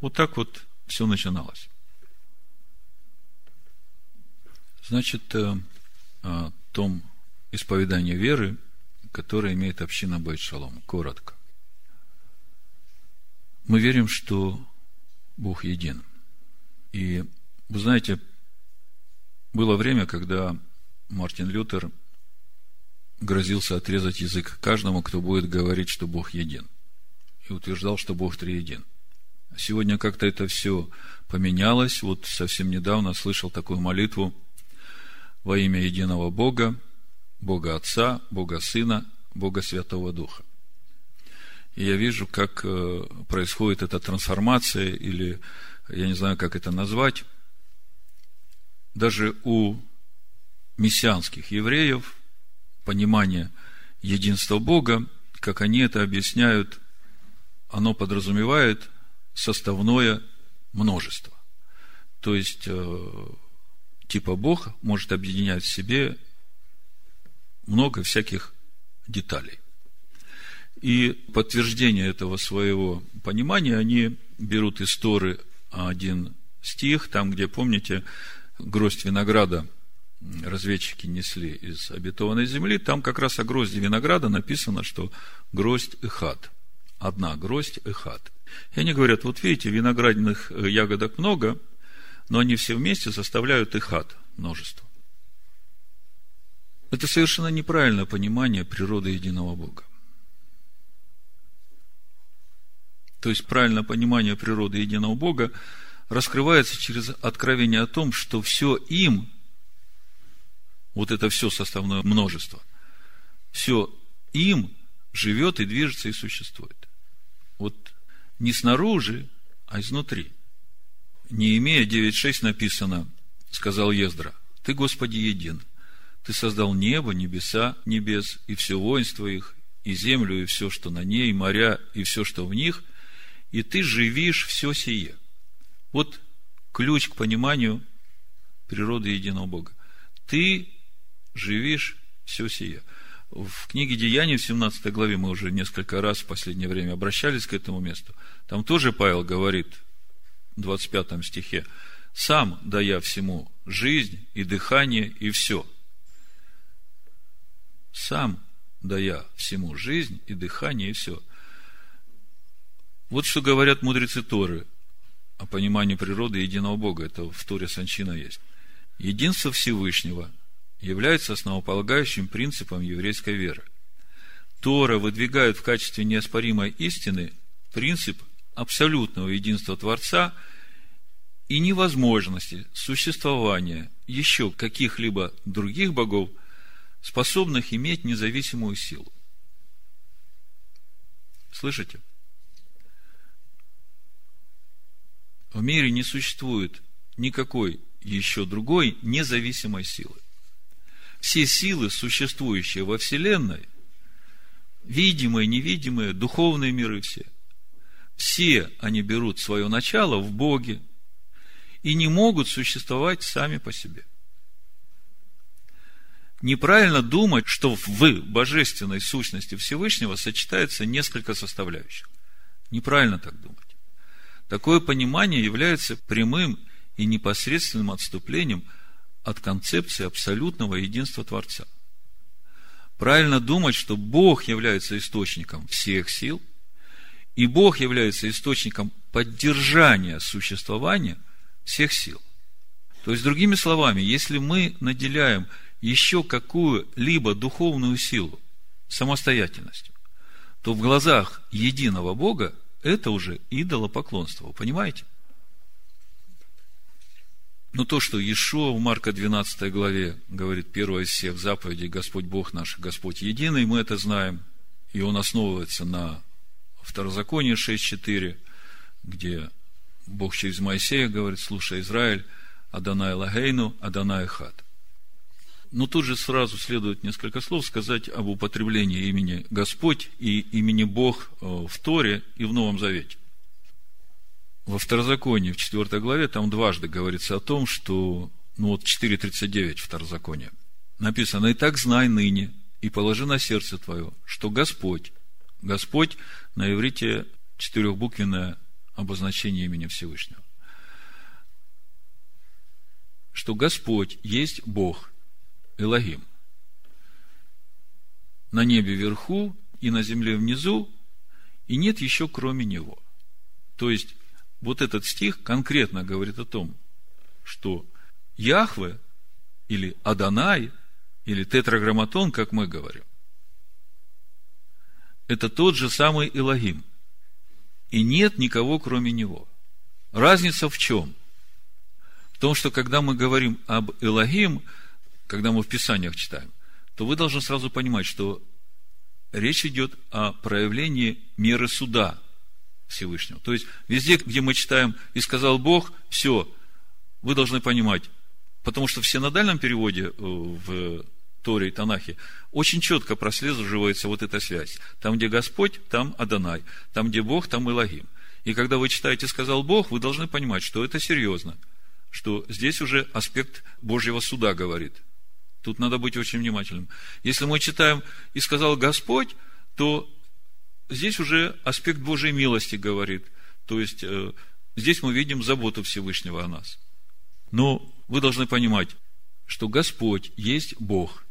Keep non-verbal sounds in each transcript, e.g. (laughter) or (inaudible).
Вот так вот все начиналось. Значит, э, о том исповедании веры, которое имеет община Байт. Коротко. Мы верим, что Бог един. И вы знаете, было время, когда Мартин Лютер грозился отрезать язык каждому, кто будет говорить, что Бог един. И утверждал, что Бог триедин. Сегодня как-то это все поменялось. Вот совсем недавно слышал такую молитву во имя единого Бога, Бога Отца, Бога Сына, Бога Святого Духа. И я вижу, как э, происходит эта трансформация, или я не знаю, как это назвать. Даже у мессианских евреев понимание единства Бога, как они это объясняют, оно подразумевает составное множество. То есть, э, типа Бог может объединять в себе много всяких деталей. И подтверждение этого своего понимания они берут из Торы один стих, там, где, помните, гроздь винограда разведчики несли из обетованной земли, там как раз о грозди винограда написано, что гроздь эхат. Одна гроздь эхат. И они говорят, вот видите, виноградных ягодок много, но они все вместе составляют эхат, множество. Это совершенно неправильное понимание природы единого Бога. То есть правильное понимание природы единого Бога раскрывается через откровение о том, что все им, вот это все составное множество, все им живет и движется и существует. Не снаружи, а изнутри. Не имея 9.6 написано, сказал Ездра, ты, Господи, един. Ты создал небо, небеса, небес, и все воинство их, и землю, и все, что на ней, и моря, и все, что в них – и ты живишь все сие. Вот ключ к пониманию природы единого Бога. Ты живишь все сие. В книге Деяний, в 17 главе, мы уже несколько раз в последнее время обращались к этому месту. Там тоже Павел говорит, в 25 стихе, «Сам дая всему жизнь и дыхание и все». Сам дая всему жизнь и дыхание и все. Вот что говорят мудрецы Торы о понимании природы единого Бога. Это в Торе Санчина есть. Единство Всевышнего является основополагающим принципом еврейской веры. Тора выдвигает в качестве неоспоримой истины принцип абсолютного единства Творца и невозможности существования еще каких-либо других богов, способных иметь независимую силу. Слышите? в мире не существует никакой еще другой независимой силы. Все силы, существующие во Вселенной, видимые, невидимые, духовные миры все, все они берут свое начало в Боге и не могут существовать сами по себе. Неправильно думать, что в божественной сущности Всевышнего сочетается несколько составляющих. Неправильно так думать. Такое понимание является прямым и непосредственным отступлением от концепции абсолютного единства Творца. Правильно думать, что Бог является источником всех сил, и Бог является источником поддержания существования всех сил. То есть, другими словами, если мы наделяем еще какую-либо духовную силу самостоятельностью, то в глазах единого Бога это уже идолопоклонство. Вы понимаете? Но то, что Иешуа в Марка 12 главе говорит, первая из всех заповедей, Господь Бог наш, Господь единый, мы это знаем, и он основывается на Второзаконии 6.4, где Бог через Моисея говорит, слушай, Израиль, Адонай Лагейну, Адонай Хат. Но тут же сразу следует несколько слов сказать об употреблении имени Господь и имени Бог э, в Торе и в Новом Завете. Во Второзаконии, в 4 главе, там дважды говорится о том, что, ну вот 4.39 Второзакония, написано, «И так знай ныне, и положи на сердце твое, что Господь, Господь на иврите четырехбуквенное обозначение имени Всевышнего. Что Господь есть Бог, Элогим. На небе вверху и на земле внизу, и нет еще кроме Него. То есть, вот этот стих конкретно говорит о том, что Яхве или Адонай или тетраграмматон, как мы говорим, это тот же самый Илогим. И нет никого, кроме него. Разница в чем? В том, что когда мы говорим об Элогим, когда мы в Писаниях читаем, то вы должны сразу понимать, что речь идет о проявлении меры суда Всевышнего. То есть, везде, где мы читаем «И сказал Бог», все, вы должны понимать, потому что в синодальном переводе э, в Торе и Танахе очень четко прослеживается вот эта связь. Там, где Господь, там Адонай. Там, где Бог, там Илогим. И когда вы читаете «сказал Бог», вы должны понимать, что это серьезно, что здесь уже аспект Божьего суда говорит. Тут надо быть очень внимательным. Если мы читаем «и сказал Господь», то здесь уже аспект Божьей милости говорит. То есть, э, здесь мы видим заботу Всевышнего о нас. Но вы должны понимать, что Господь есть Бог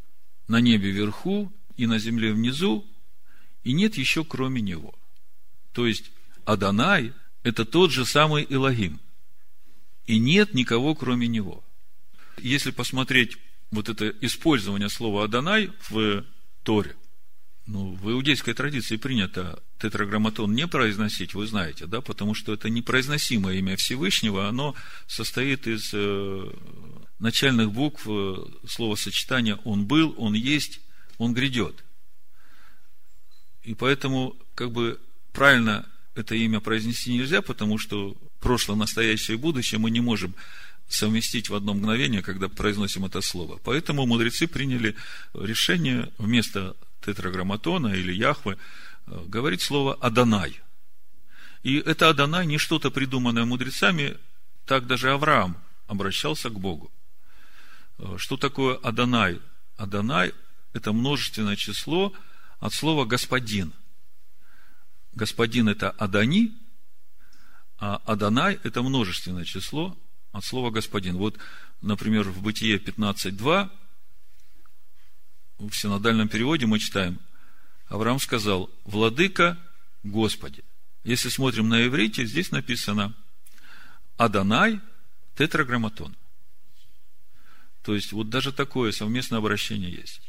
на небе вверху и на земле внизу, и нет еще кроме Него. То есть, Адонай – это тот же самый Илогим. И нет никого, кроме Него. Если посмотреть вот это использование слова Адонай в Торе, ну, в иудейской традиции принято тетраграмматон не произносить, вы знаете, да, потому что это непроизносимое имя Всевышнего, оно состоит из э, начальных букв э, словосочетания «он был», «он есть», «он грядет». И поэтому, как бы, правильно это имя произнести нельзя, потому что прошлое, настоящее и будущее мы не можем совместить в одно мгновение, когда произносим это слово. Поэтому мудрецы приняли решение вместо тетраграмматона или Яхвы э, говорить слово «Адонай». И это Адонай не что-то придуманное мудрецами, так даже Авраам обращался к Богу. Э, что такое Адонай? Адонай – это множественное число от слова «господин». Господин – это Адани, а Адонай – это множественное число от слова «господин». Вот, например, в Бытие 15.2 в синодальном переводе мы читаем, Авраам сказал, «Владыка Господи». Если смотрим на иврите, здесь написано «Адонай тетраграмматон». То есть, вот даже такое совместное обращение есть.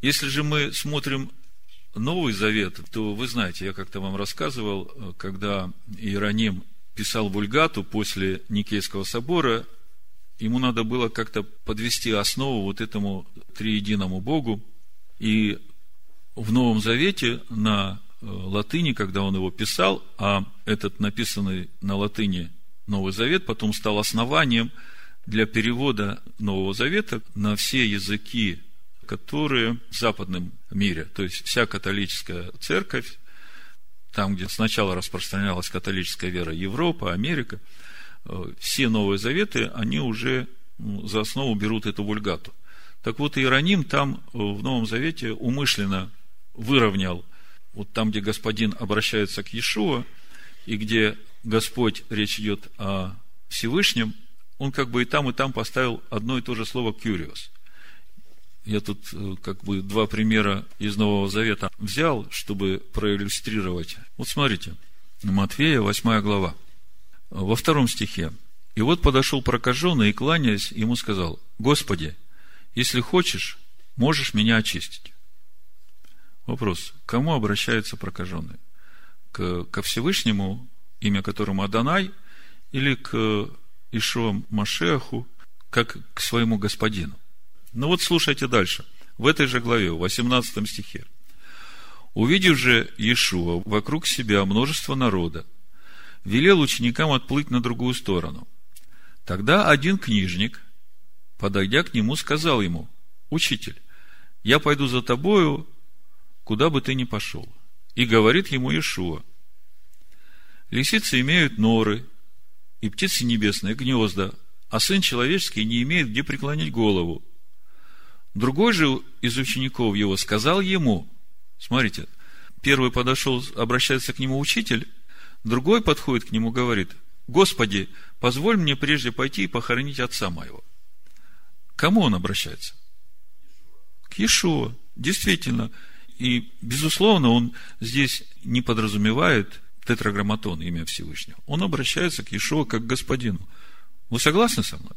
Если же мы смотрим Новый Завет, то вы знаете, я как-то вам рассказывал, когда Иероним писал Вульгату после Никейского собора, ему надо было как-то подвести основу вот этому триединому Богу. И в Новом Завете на э, латыни, когда он его писал, а этот написанный на латыни Новый Завет потом стал основанием для перевода Нового Завета на все языки, которые в западном мире, то есть вся католическая церковь, там, где сначала распространялась католическая вера, Европа, Америка, все Новые Заветы, они уже за основу берут эту вульгату. Так вот, Иероним там э, в Новом Завете умышленно выровнял, вот там, где господин обращается к Иешуа, и где Господь, речь идет о Всевышнем, он как бы и там, и там поставил одно и то же слово «кюриос». Я тут э, как бы два примера из Нового Завета взял, чтобы проиллюстрировать. Вот смотрите, Матфея, 8 глава. Во втором стихе. «И вот подошел прокаженный и, кланяясь, ему сказал, Господи, если хочешь, можешь меня очистить. Вопрос, кому обращается прокаженный? К, ко Всевышнему, имя которому Адонай, или к Ишуа Машеху, как к своему господину? Ну вот слушайте дальше. В этой же главе, в 18 стихе. Увидев же Иешуа вокруг себя множество народа, велел ученикам отплыть на другую сторону. Тогда один книжник, подойдя к нему, сказал ему, «Учитель, я пойду за тобою, куда бы ты ни пошел». И говорит ему Иешуа, «Лисицы имеют норы, и птицы небесные гнезда, а сын человеческий не имеет где преклонить голову». Другой же из учеников его сказал ему, смотрите, первый подошел, обращается к нему учитель, Другой подходит к нему, говорит, Господи, позволь мне прежде пойти и похоронить отца моего. К кому он обращается? К Иешуа. Действительно. И, безусловно, он здесь не подразумевает тетраграмматон, имя Всевышнего. Он обращается к Иешуа как к господину. Вы согласны со мной?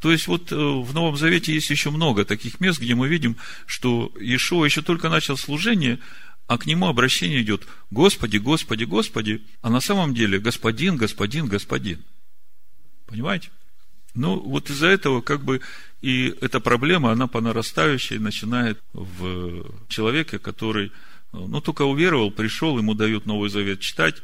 То есть, вот э, в Новом Завете есть еще много таких мест, где мы видим, что Иешуа еще только начал служение, а к нему обращение идет «Господи, Господи, Господи», а на самом деле «Господин, Господин, Господин». Понимаете? Ну, вот из-за этого как бы и эта проблема, она по нарастающей начинает в человеке, который, ну, только уверовал, пришел, ему дают Новый Завет читать,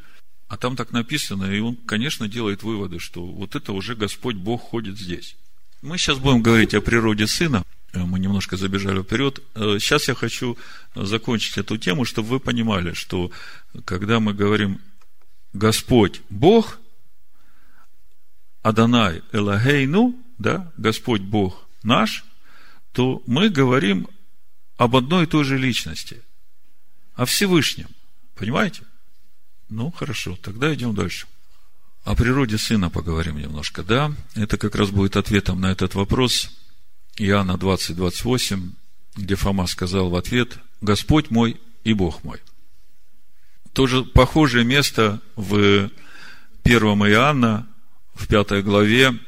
а там так написано, и он, конечно, делает выводы, что вот это уже Господь Бог ходит здесь. Мы сейчас будем говорить о природе Сына, мы немножко забежали вперед. Э, сейчас я хочу закончить эту тему, чтобы вы понимали, что когда мы говорим Господь Бог, Адонай Элагейну, да, Господь Бог наш, то мы говорим об одной и той же личности, о Всевышнем. Понимаете? Ну, хорошо, тогда идем дальше. О природе Сына поговорим немножко, да? Это как раз будет ответом на этот вопрос – Иоанна 20, 28, где Фома сказал в ответ, Господь мой и Бог мой. Тоже похожее место в 1 Иоанна, в 5 главе,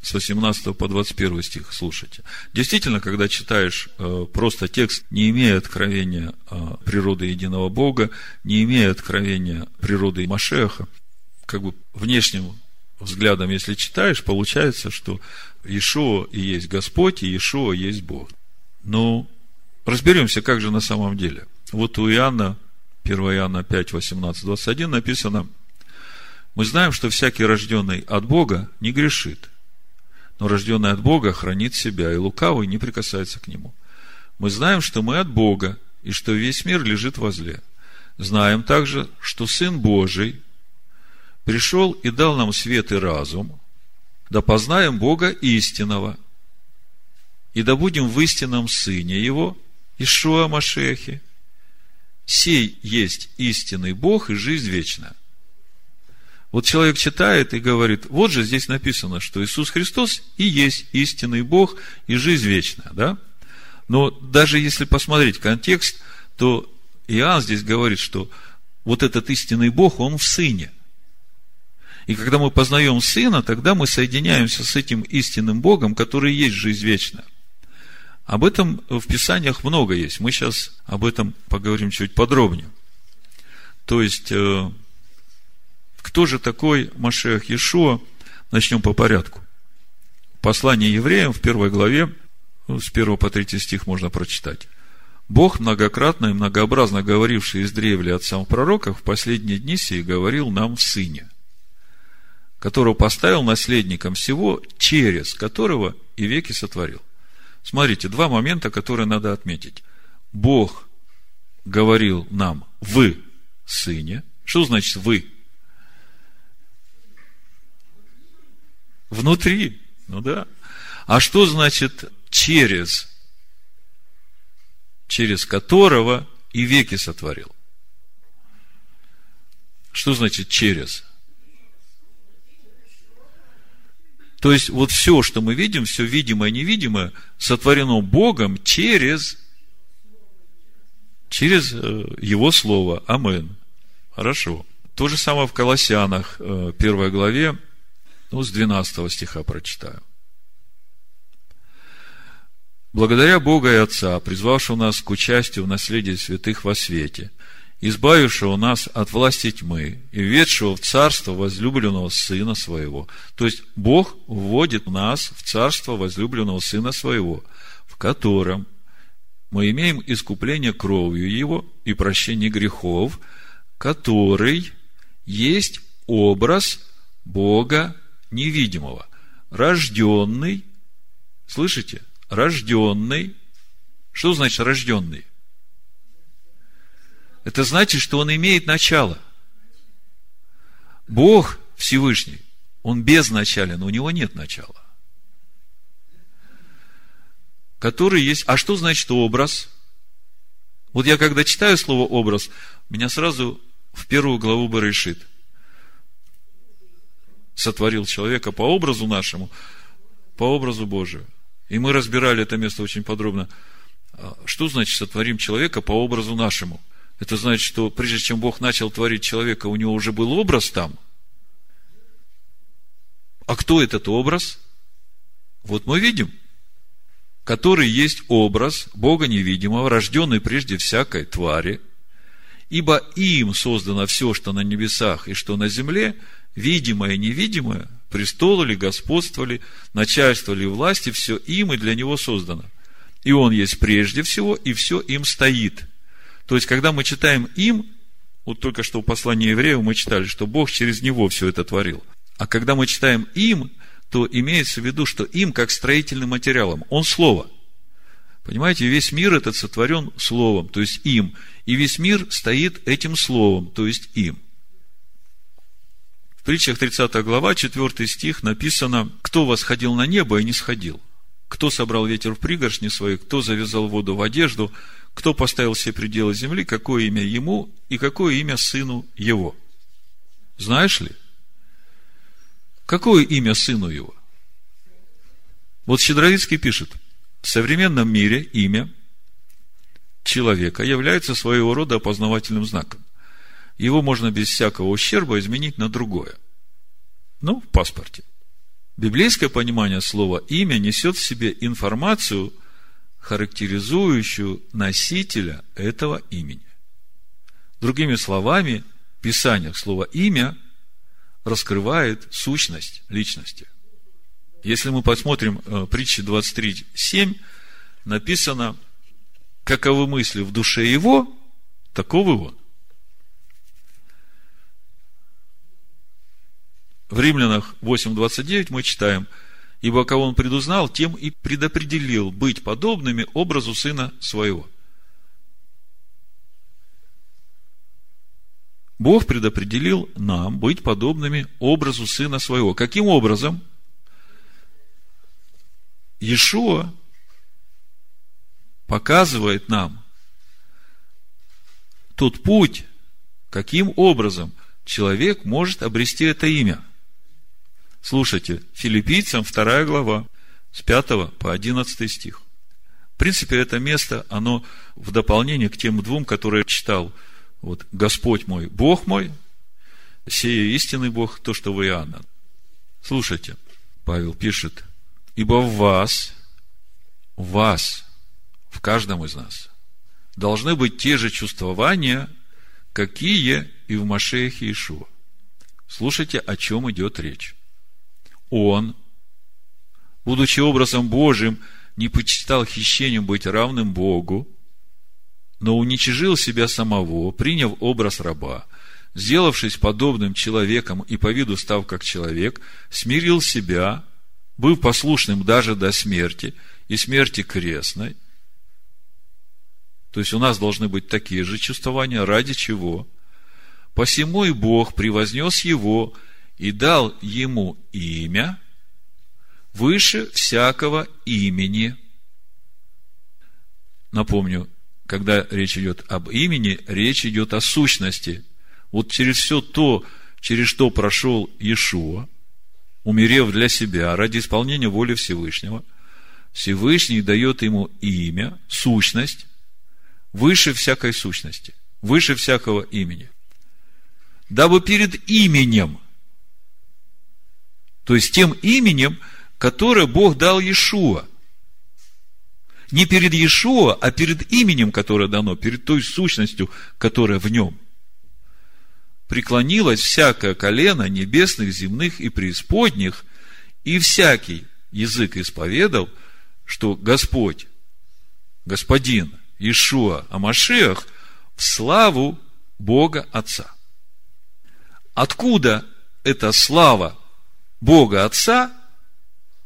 с 18 по 21 стих, слушайте. Действительно, когда читаешь э, просто текст, не имея откровения э, природы единого Бога, не имея откровения природы Машеха, как бы внешним взглядом, если читаешь, получается, что Иешуа и есть Господь, и Иешуа есть Бог. Ну, разберемся, как же на самом деле. Вот у Иоанна, 1 Иоанна 5, 18, 21 написано, мы знаем, что всякий рожденный от Бога не грешит, но рожденный от Бога хранит себя, и лукавый не прикасается к нему. Мы знаем, что мы от Бога, и что весь мир лежит возле. Знаем также, что Сын Божий пришел и дал нам свет и разум, да познаем Бога истинного, и да будем в истинном Сыне Его, Ишуа Машехе. Сей есть истинный Бог и жизнь вечная. Вот человек читает и говорит, вот же здесь написано, что Иисус Христос и есть истинный Бог и жизнь вечная, да? Но даже если посмотреть контекст, то Иоанн здесь говорит, что вот этот истинный Бог, он в Сыне. И когда мы познаем Сына, тогда мы соединяемся с этим истинным Богом, который есть жизнь вечная. Об этом в Писаниях много есть. Мы сейчас об этом поговорим чуть подробнее. То есть, э, кто же такой Машех Иешуа? Начнем по порядку. Послание евреям в первой главе, с 1 по 3 стих можно прочитать. Бог, многократно и многообразно говоривший из древли отцам пророков, в последние дни сии говорил нам в Сыне – которого поставил наследником всего, через которого и веки сотворил. Смотрите, два момента, которые надо отметить. Бог говорил нам в Сыне. Что значит вы? Внутри. Ну да. А что значит через? Через которого и веки сотворил. Что значит через? То есть, вот все, что мы видим, все видимое и невидимое, сотворено Богом через, через э, Его Слово. Амен. Хорошо. То же самое в Колоссянах, э, первой главе, ну, с 12 стиха прочитаю. Благодаря Бога и Отца, призвавшего нас к участию в наследии святых во свете – избавившего нас от власти тьмы и ведшего в царство возлюбленного Сына Своего. То есть, Бог вводит нас в царство возлюбленного Сына Своего, в котором мы имеем искупление кровью Его и прощение грехов, который есть образ Бога невидимого, рожденный, слышите, рожденный, что значит рожденный? Это значит, что он имеет начало. Бог Всевышний, он безначален, у него нет начала. Который есть... А что значит образ? Вот я когда читаю слово образ, меня сразу в первую главу Барышит. Сотворил человека по образу нашему, по образу Божию. И мы разбирали это место очень подробно. А, что значит сотворим человека по образу нашему? Это значит, что прежде чем Бог начал творить человека, у него уже был образ там. А кто этот образ? Вот мы видим, который есть образ Бога невидимого, рожденный прежде всякой твари, ибо им создано все, что на небесах и что на земле, видимое и невидимое, престолы ли, господство ли, начальство ли, власти, все им и для него создано. И он есть прежде всего, и все им стоит. То есть, когда мы читаем им, вот только что в послании евреев мы читали, что Бог через него все это творил. А когда мы читаем им, то имеется в виду, что им как строительным материалом. Он слово. Понимаете, весь мир этот сотворен словом, то есть им. И весь мир стоит этим словом, то есть им притчах 30 глава, 4 стих написано, кто восходил на небо и не сходил, кто собрал ветер в пригоршни свои, кто завязал воду в одежду, кто поставил все пределы земли, какое имя ему и какое имя сыну его. Знаешь ли? Какое имя сыну его? Вот Щедровицкий пишет, в современном мире имя человека является своего рода опознавательным знаком его можно без всякого ущерба изменить на другое. Ну, в паспорте. Библейское понимание слова «имя» несет в себе информацию, характеризующую носителя этого имени. Другими словами, в Писаниях слово «имя» раскрывает сущность личности. Если мы посмотрим э, притчи 23.7, написано, каковы мысли в душе его, таковы он. В Римлянах 8.29 мы читаем, «Ибо кого он предузнал, тем и предопределил быть подобными образу Сына Своего». Бог предопределил нам быть подобными образу Сына Своего. Каким образом? Иешуа показывает нам тот путь, каким образом человек может обрести это имя. Слушайте, филиппийцам вторая глава, с 5 по 11 стих. В принципе, это место, оно в дополнение к тем двум, которые я читал. Вот, Господь мой, Бог мой, сей истинный Бог, то, что вы Иоанна. Слушайте, Павел пишет, ибо в вас, в вас, в каждом из нас, должны быть те же чувствования, какие и в Машехе Ишуа. Слушайте, о чем идет речь. Он, будучи образом Божьим, не почитал хищением быть равным Богу, но уничижил себя самого, приняв образ раба, сделавшись подобным человеком и по виду став как человек, смирил себя, был послушным даже до смерти и смерти крестной. То есть у нас должны быть такие же чувствования, ради чего? Посему и Бог превознес его и дал ему имя выше всякого имени. Напомню, когда речь идет об имени, речь идет о сущности. Вот через все то, через что прошел Иешуа, умерев для себя ради исполнения воли Всевышнего, Всевышний дает ему имя, сущность, выше всякой сущности, выше всякого имени. Дабы перед именем – то есть тем именем, которое Бог дал Иешуа. Не перед Иешуа, а перед именем, которое дано, перед той сущностью, которая в нем. Преклонилось всякое колено небесных, земных и преисподних, и всякий язык исповедал, что Господь, Господин Иешуа Амашиах в славу Бога Отца. Откуда эта слава Бога Отца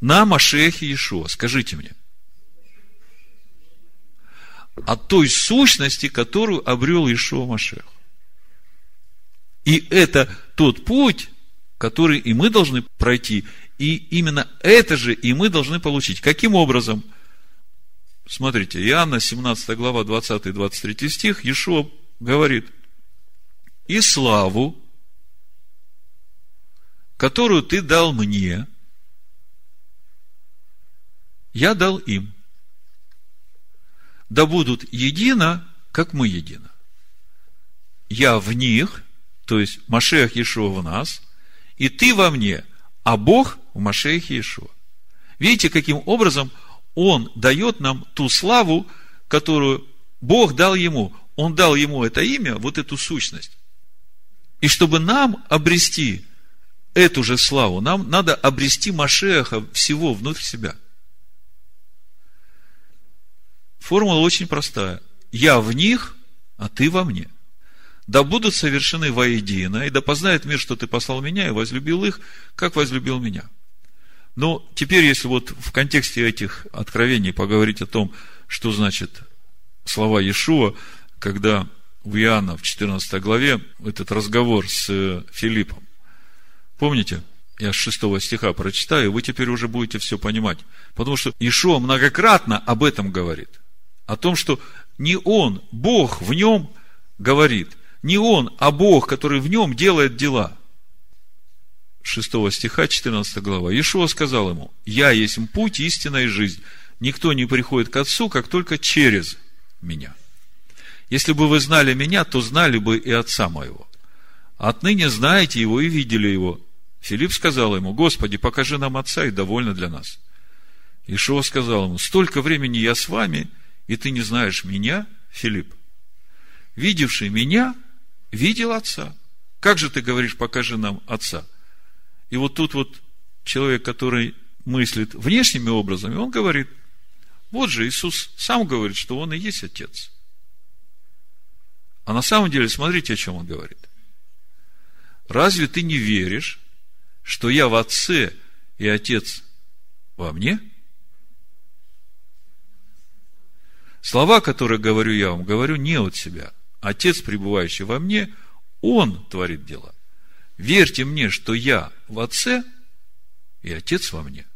на Машехе Иешуа? Скажите мне. От той сущности, которую обрел Иешуа Машех. И это тот путь, который и мы должны пройти, и именно это же и мы должны получить. Каким образом? Смотрите, Иоанна, 17 глава, 20-23 стих, Иешуа говорит, и славу, которую ты дал мне, я дал им. Да будут едино, как мы едино. Я в них, то есть Машех Иешуа в нас, и ты во мне, а Бог в Машехе Иешуа. Видите, каким образом Он дает нам ту славу, которую Бог дал Ему. Он дал Ему это имя, вот эту сущность. И чтобы нам обрести эту же славу, нам надо обрести Машеха всего внутрь себя. Формула очень простая. Я в них, а ты во мне. Да будут совершены воедино, и да познает мир, что ты послал меня, и возлюбил их, как возлюбил меня. Но теперь, если вот в контексте этих откровений поговорить о том, что значит слова Иешуа, когда в Иоанна в 14 главе этот разговор с э, Филиппом. Помните? Я с 6 стиха прочитаю, вы теперь уже будете все понимать. Потому что Ишуа многократно об этом говорит. О том, что не он, Бог в нем говорит. Не он, а Бог, который в нем делает дела. 6 стиха, 14 глава. Ишуа сказал ему, «Я есть путь, истина и жизнь. Никто не приходит к Отцу, как только через меня». Если бы вы знали меня, то знали бы и отца моего. Отныне знаете его и видели его. Филипп сказал ему, Господи, покажи нам отца, и довольно для нас. Ишуа сказал ему, столько времени я с вами, и ты не знаешь меня, Филипп. Видевший меня, видел отца. Как же ты говоришь, покажи нам отца? И вот тут вот человек, который мыслит внешними образами, он говорит, вот же Иисус сам говорит, что он и есть отец. А на самом деле, смотрите, о чем он говорит. Разве ты не веришь, что я в Отце и Отец во мне? Слова, которые говорю я вам, говорю не от себя. Отец, пребывающий во мне, Он творит дела. Верьте мне, что я в Отце и Отец во мне.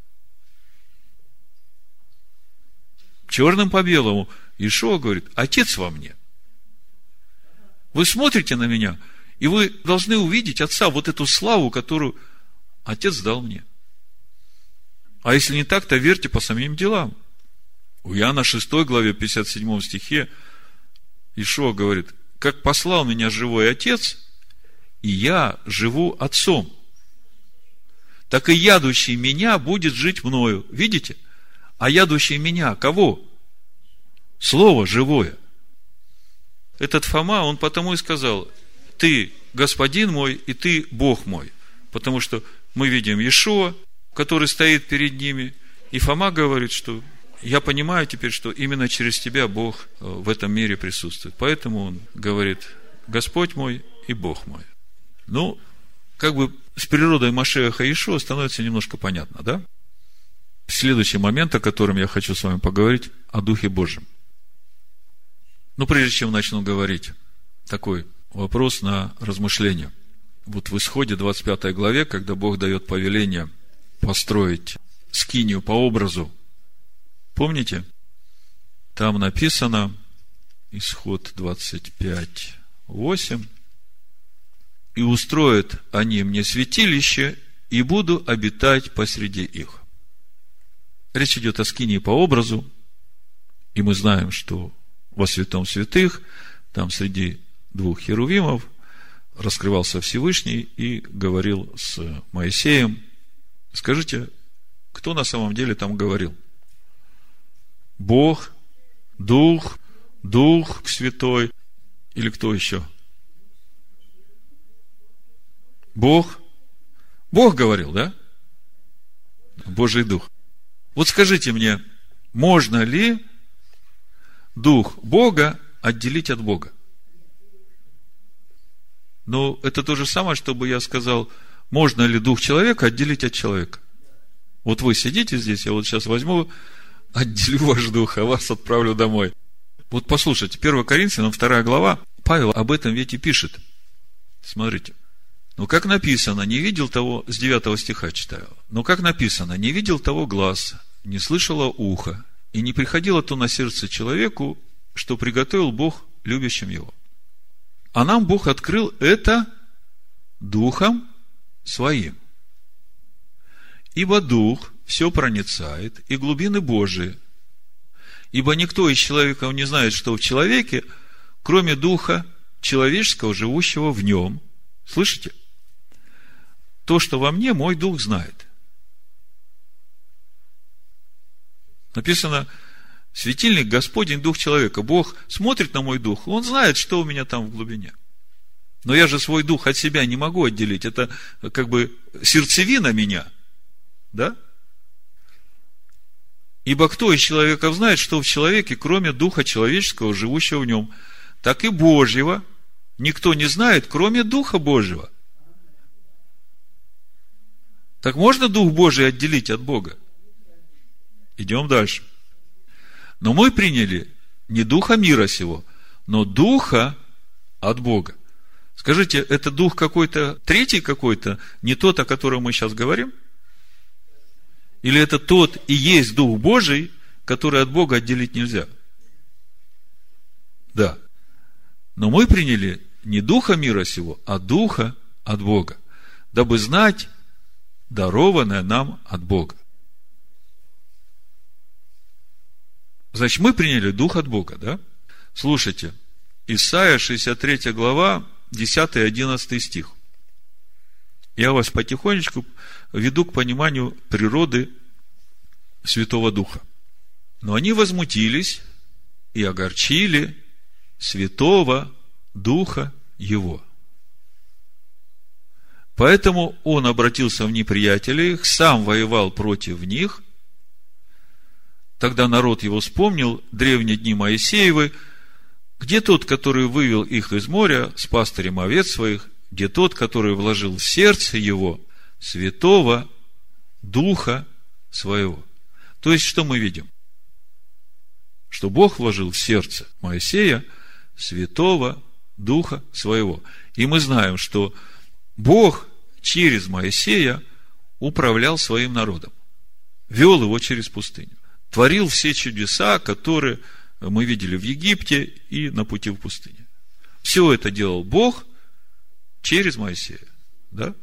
Черным по белому Ишуа говорит, Отец во мне – вы смотрите на меня, и вы должны увидеть Отца, вот эту славу, которую Отец дал мне. А если не так, то верьте по самим делам. У Иоанна 6 главе 57 стихе Ишуа говорит, как послал меня живой Отец, и я живу Отцом, так и ядущий меня будет жить мною. Видите? А ядущий меня кого? Слово живое – этот Фома, он потому и сказал, ты господин мой, и ты Бог мой. Потому что мы видим Иешуа, который стоит перед ними, и Фома говорит, что я понимаю теперь, что именно через тебя Бог э, в этом мире присутствует. Поэтому он говорит, Господь мой и Бог мой. Ну, как бы с природой Машеха и Ишуа становится немножко понятно, да? Следующий момент, о котором я хочу с вами поговорить, о Духе Божьем. Но прежде чем начну говорить, такой вопрос на размышление. Вот в исходе 25 главе, когда Бог дает повеление построить скинию по образу, помните? Там написано, исход 25, 8, «И устроят они мне святилище, и буду обитать посреди их». Речь идет о скинии по образу, и мы знаем, что во святом святых, там среди двух херувимов раскрывался Всевышний и говорил с Моисеем. Скажите, кто на самом деле там говорил? Бог, Дух, Дух Святой или кто еще? Бог. Бог говорил, да? Божий Дух. Вот скажите мне, можно ли дух Бога отделить от Бога. Но это то же самое, чтобы я сказал, можно ли дух человека отделить от человека. Вот вы сидите здесь, я вот сейчас возьму, (laughs) отделю ваш дух, а вас отправлю домой. Вот послушайте, 1 Коринфянам 2 глава, Павел об этом ведь и пишет. Смотрите. Ну, как написано, не видел того, с 9 стиха читаю. Ну, как написано, не видел того глаз, не слышало ухо, и не приходило то на сердце человеку, что приготовил Бог любящим его. А нам Бог открыл это Духом Своим. Ибо Дух все проницает, и глубины Божии. Ибо никто из человеков не знает, что в человеке, кроме Духа человеческого, живущего в нем. Слышите? То, что во мне, мой Дух знает. Написано, светильник Господень, Дух человека. Бог смотрит на мой Дух, Он знает, что у меня там в глубине. Но я же свой Дух от себя не могу отделить. Это как бы сердцевина меня. Да? Ибо кто из человеков знает, что в человеке, кроме Духа человеческого, живущего в нем, так и Божьего, никто не знает, кроме Духа Божьего. Так можно Дух Божий отделить от Бога? Идем дальше. Но мы приняли не духа мира сего, но духа от Бога. Скажите, это дух какой-то, третий какой-то, не тот, о котором мы сейчас говорим? Или это тот и есть Дух Божий, который от Бога отделить нельзя? Да. Но мы приняли не духа мира сего, а духа от Бога, дабы знать дарованное нам от Бога. Значит, мы приняли дух от Бога, да? Слушайте, Исайя 63 глава, 10 и 11 стих. Я вас потихонечку веду к пониманию природы Святого Духа. Но они возмутились и огорчили Святого Духа Его. Поэтому он обратился в неприятелей сам воевал против них. Тогда народ его вспомнил древние дни Моисеевы, где тот, который вывел их из моря с пастырем овец своих, где тот, который вложил в сердце его святого Духа своего. То есть, что мы видим? Что Бог вложил в сердце Моисея святого Духа своего. И мы знаем, что Бог через Моисея управлял своим народом, вел его через пустыню, творил все чудеса, которые мы видели в Египте и на пути в пустыне. Все это делал Бог через Моисея. Да?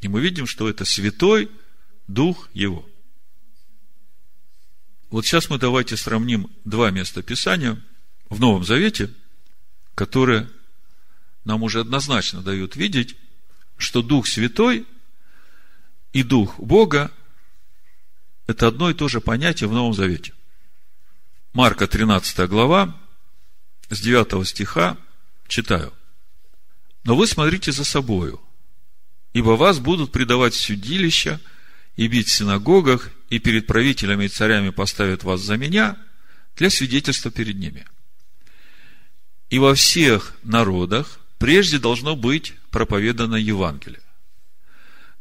И мы видим, что это святой Дух Его. Вот сейчас мы давайте сравним два места Писания в Новом Завете, которые нам уже однозначно дают видеть, что Дух Святой и Дух Бога – это одно и то же понятие в Новом Завете. Марка 13 глава, с 9 стиха читаю. «Но вы смотрите за собою, ибо вас будут предавать в судилища и бить в синагогах, и перед правителями и царями поставят вас за меня для свидетельства перед ними. И во всех народах прежде должно быть проповедано Евангелие.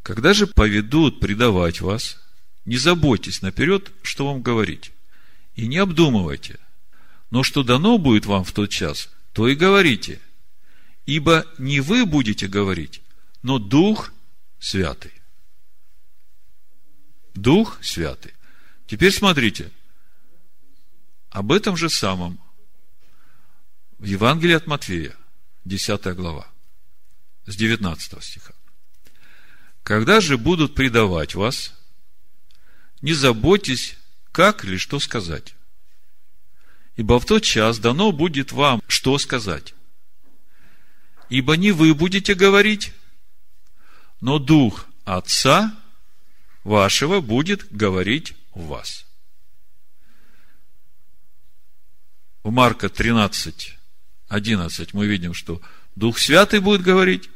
Когда же поведут предавать вас, не заботьтесь наперед, что вам говорить, и не обдумывайте. Но что дано будет вам в тот час, то и говорите. Ибо не вы будете говорить, но Дух Святый. Дух Святый. Теперь смотрите. Об этом же самом в Евангелии от Матфея, 10 глава с 19 стиха. Когда же будут предавать вас, не заботьтесь, как или что сказать. Ибо в тот час дано будет вам, что сказать. Ибо не вы будете говорить, но Дух Отца вашего будет говорить в вас. В Марка 13, 11 мы видим, что Дух Святый будет говорить,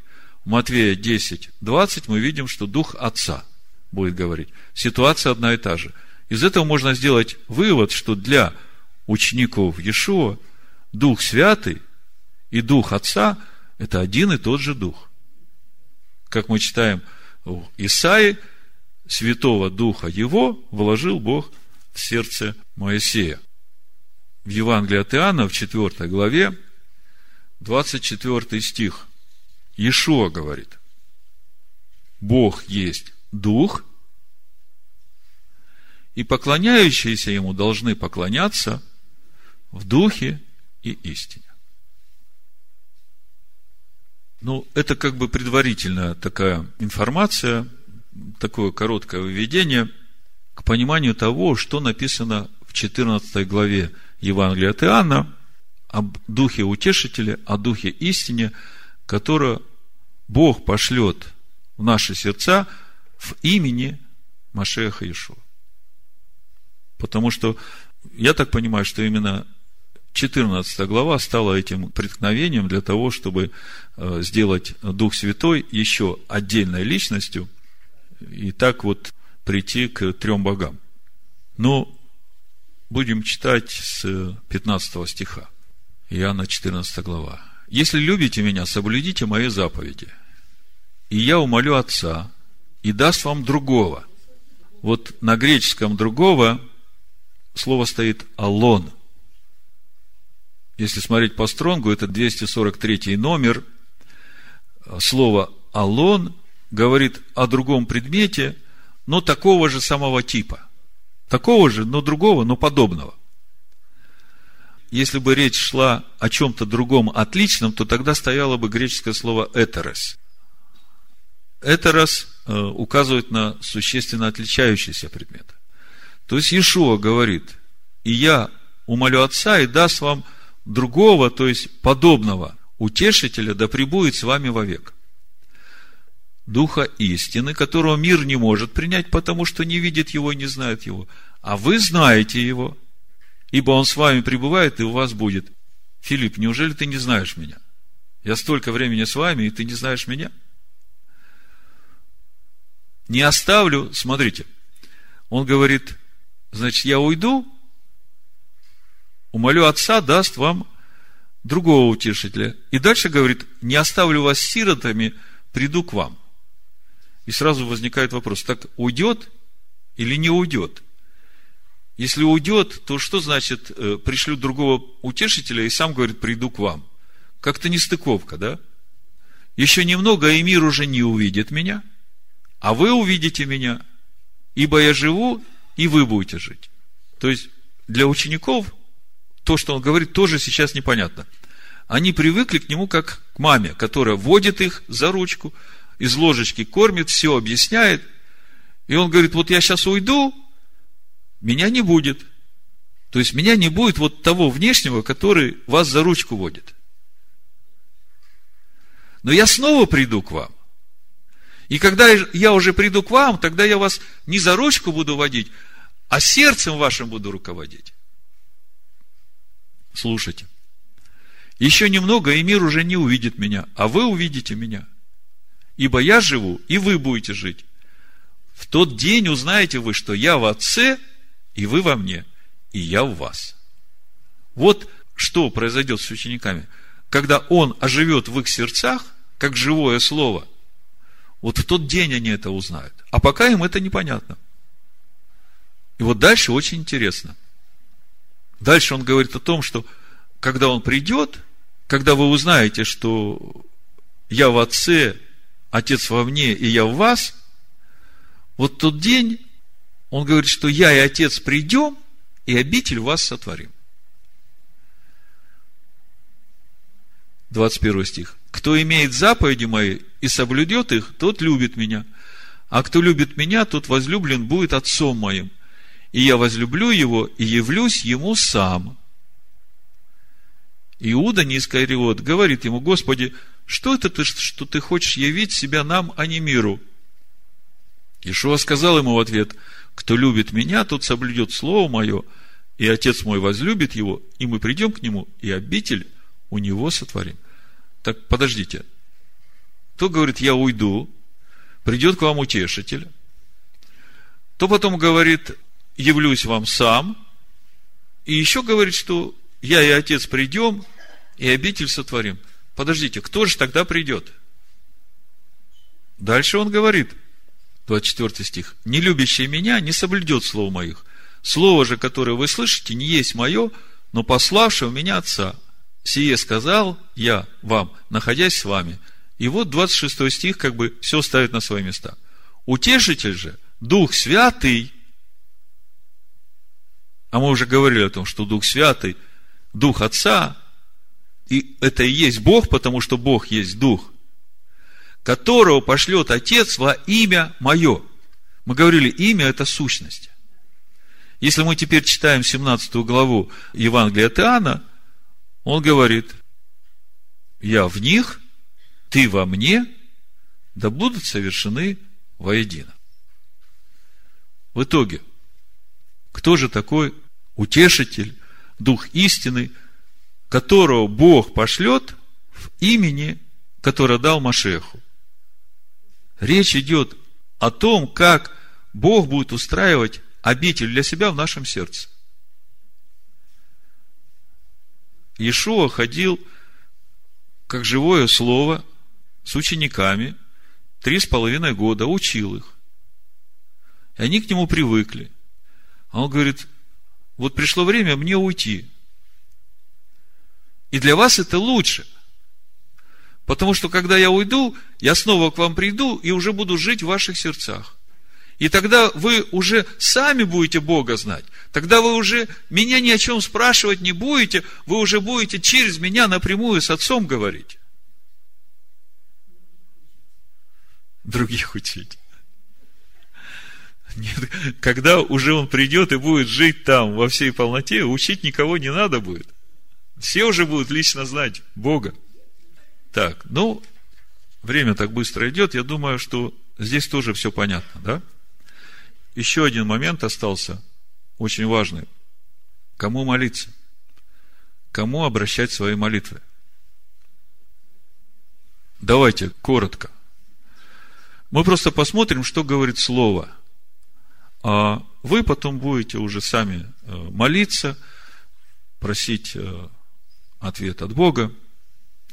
Матвея 10, 20 мы видим, что Дух Отца будет говорить. Ситуация одна и та же. Из этого можно сделать вывод, что для учеников Иешуа Дух Святый и Дух Отца – это один и тот же Дух. Как мы читаем в Исаии, Святого Духа Его вложил Бог в сердце Моисея. В Евангелии от Иоанна, в 4 главе, 24 стих. Иешуа говорит, Бог есть Дух, и поклоняющиеся Ему должны поклоняться в Духе и истине. Ну, это как бы предварительная такая информация, такое короткое введение к пониманию того, что написано в 14 главе Евангелия от Иоанна об Духе Утешителя, о Духе Истине, которое Бог пошлет в наши сердца в имени Машеха Ишуа. Потому что я так понимаю, что именно 14 глава стала этим преткновением для того, чтобы э, сделать Дух Святой еще отдельной личностью и так вот прийти к трем богам. Но будем читать с 15 стиха. Иоанна 14 глава. «Если любите меня, соблюдите мои заповеди, и я умолю Отца, и даст вам другого». Вот на греческом другого слово стоит «алон». Если смотреть по стронгу, это 243 номер. Слово «алон» говорит о другом предмете, но такого же самого типа. Такого же, но другого, но подобного. Если бы речь шла о чем-то другом отличном, то тогда стояло бы греческое слово «этерес». «Этерес» э, указывает на существенно отличающийся предмет. То есть Иешуа говорит, и я умолю Отца и даст вам другого, то есть подобного утешителя, да пребудет с вами вовек. Духа истины, которого мир не может принять, потому что не видит его и не знает его. А вы знаете его, ибо он с вами пребывает и у вас будет. Филипп, неужели ты не знаешь меня? Я столько времени с вами, и ты не знаешь меня? Не оставлю, смотрите, он говорит, значит, я уйду, умолю Отца, даст вам другого утешителя. И дальше говорит, не оставлю вас сиротами, приду к вам. И сразу возникает вопрос, так уйдет или не уйдет? Если уйдет, то что значит э, пришлю другого утешителя и сам говорит, приду к вам? Как-то нестыковка, да? Еще немного, и мир уже не увидит меня, а вы увидите меня, ибо я живу, и вы будете жить. То есть, для учеников то, что он говорит, тоже сейчас непонятно. Они привыкли к нему как к маме, которая водит их за ручку, из ложечки кормит, все объясняет. И он говорит, вот я сейчас уйду, меня не будет. То есть меня не будет вот того внешнего, который вас за ручку водит. Но я снова приду к вам. И когда я уже приду к вам, тогда я вас не за ручку буду водить, а сердцем вашим буду руководить. Слушайте. Еще немного, и мир уже не увидит меня, а вы увидите меня. Ибо я живу, и вы будете жить. В тот день узнаете вы, что я в Отце, и вы во мне, и я в вас. Вот что произойдет с учениками. Когда Он оживет в их сердцах, как живое слово, вот в тот день они это узнают. А пока им это непонятно. И вот дальше очень интересно – Дальше он говорит о том, что когда он придет, когда вы узнаете, что я в Отце, Отец во мне, и я в вас, вот тот день, он говорит, что я и Отец придем, и обитель вас сотворим. 21 стих. Кто имеет заповеди мои и соблюдет их, тот любит меня. А кто любит меня, тот возлюблен будет отцом моим и я возлюблю его и явлюсь ему сам. Иуда Нискариот говорит ему, Господи, что это ты, что ты хочешь явить себя нам, а не миру? Ишуа сказал ему в ответ, кто любит меня, тот соблюдет слово мое, и отец мой возлюбит его, и мы придем к нему, и обитель у него сотворим. Так, подождите. Кто говорит, я уйду, придет к вам утешитель, то потом говорит, явлюсь вам сам. И еще говорит, что я и отец придем, и обитель сотворим. Подождите, кто же тогда придет? Дальше он говорит, 24 стих, «Не любящий меня не соблюдет слов моих. Слово же, которое вы слышите, не есть мое, но пославшего меня Отца. Сие сказал я вам, находясь с вами». И вот 26 стих как бы все ставит на свои места. Утешитель же, Дух Святый, а мы уже говорили о том, что Дух Святый, Дух Отца, и это и есть Бог, потому что Бог есть Дух. которого пошлет Отец во имя мое. Мы говорили, имя – это сущность. Если мы теперь читаем 17 главу Евангелия от Иоанна, он говорит, я в них, ты во мне, да будут совершены воедино. В итоге, кто же такой утешитель, дух истины, которого Бог пошлет в имени, которое дал Машеху? Речь идет о том, как Бог будет устраивать обитель для себя в нашем сердце. Иешуа ходил как живое слово с учениками три с половиной года, учил их. И они к нему привыкли. А он говорит, вот пришло время мне уйти. И для вас это лучше. Потому что когда я уйду, я снова к вам приду и уже буду жить в ваших сердцах. И тогда вы уже сами будете Бога знать. Тогда вы уже меня ни о чем спрашивать не будете, вы уже будете через меня напрямую с Отцом говорить. Других учить. Нет, когда уже он придет и будет жить там во всей полноте, учить никого не надо будет. Все уже будут лично знать Бога. Так, ну, время так быстро идет, я думаю, что здесь тоже все понятно, да? Еще один момент остался, очень важный. Кому молиться? Кому обращать свои молитвы? Давайте коротко. Мы просто посмотрим, что говорит Слово – а вы потом будете уже сами э, молиться, просить э, ответ от Бога.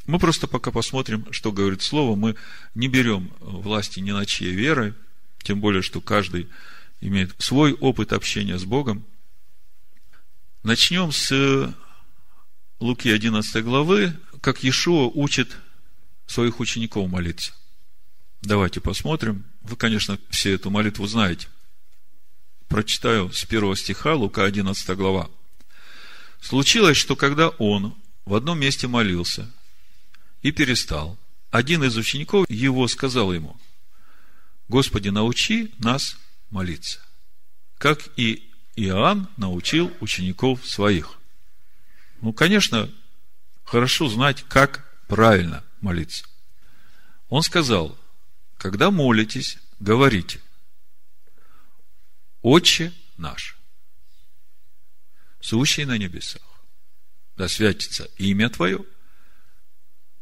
Мы просто пока посмотрим, что говорит Слово. Мы не берем власти ни на чьей веры, тем более, что каждый имеет свой опыт общения с Богом. Начнем с Луки 11 главы, как Иешуа учит своих учеников молиться. Давайте посмотрим. Вы, конечно, все эту молитву знаете прочитаю с первого стиха, Лука 11 глава. Случилось, что когда он в одном месте молился и перестал, один из учеников его сказал ему, Господи, научи нас молиться, как и Иоанн научил учеников своих. Ну, конечно, хорошо знать, как правильно молиться. Он сказал, когда молитесь, говорите, Отче наш, сущий на небесах, да святится имя Твое,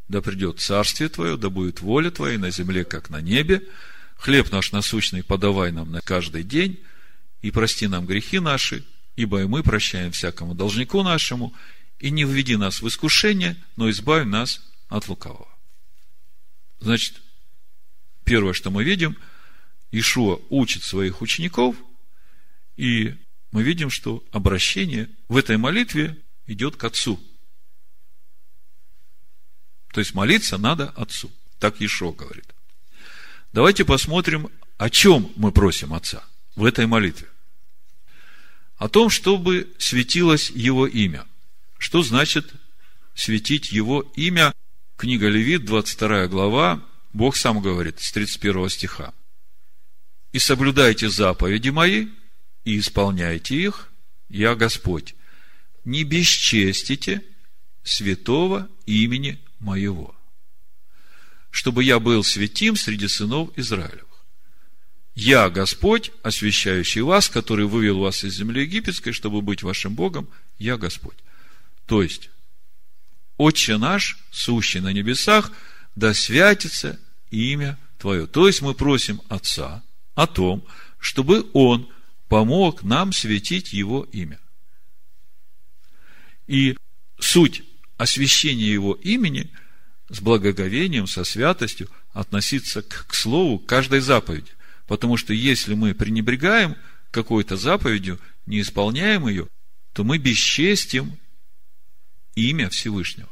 да придет царствие Твое, да будет воля Твоя на земле, как на небе. Хлеб наш насущный подавай нам на каждый день, и прости нам грехи наши, ибо и мы прощаем всякому должнику нашему, и не введи нас в искушение, но избавь нас от лукавого. Значит, первое, что мы видим, Ишуа учит своих учеников – и мы видим, что обращение в этой молитве идет к Отцу. То есть молиться надо Отцу. Так Ешо говорит. Давайте посмотрим, о чем мы просим Отца в этой молитве. О том, чтобы светилось Его имя. Что значит светить Его имя? Книга Левит, 22 глава, Бог сам говорит с 31 стиха. «И соблюдайте заповеди мои, и исполняйте их, я Господь. Не бесчестите святого имени моего, чтобы я был святим среди сынов Израилевых. Я Господь, освящающий вас, который вывел вас из земли египетской, чтобы быть вашим Богом, я Господь. То есть, Отче наш, сущий на небесах, да святится имя Твое. То есть, мы просим Отца о том, чтобы Он помог нам светить Его имя. И суть освящения Его имени с благоговением, со святостью относиться к, к слову каждой заповеди. Потому что если мы пренебрегаем какой-то заповедью, не исполняем ее, то мы бесчестим имя Всевышнего.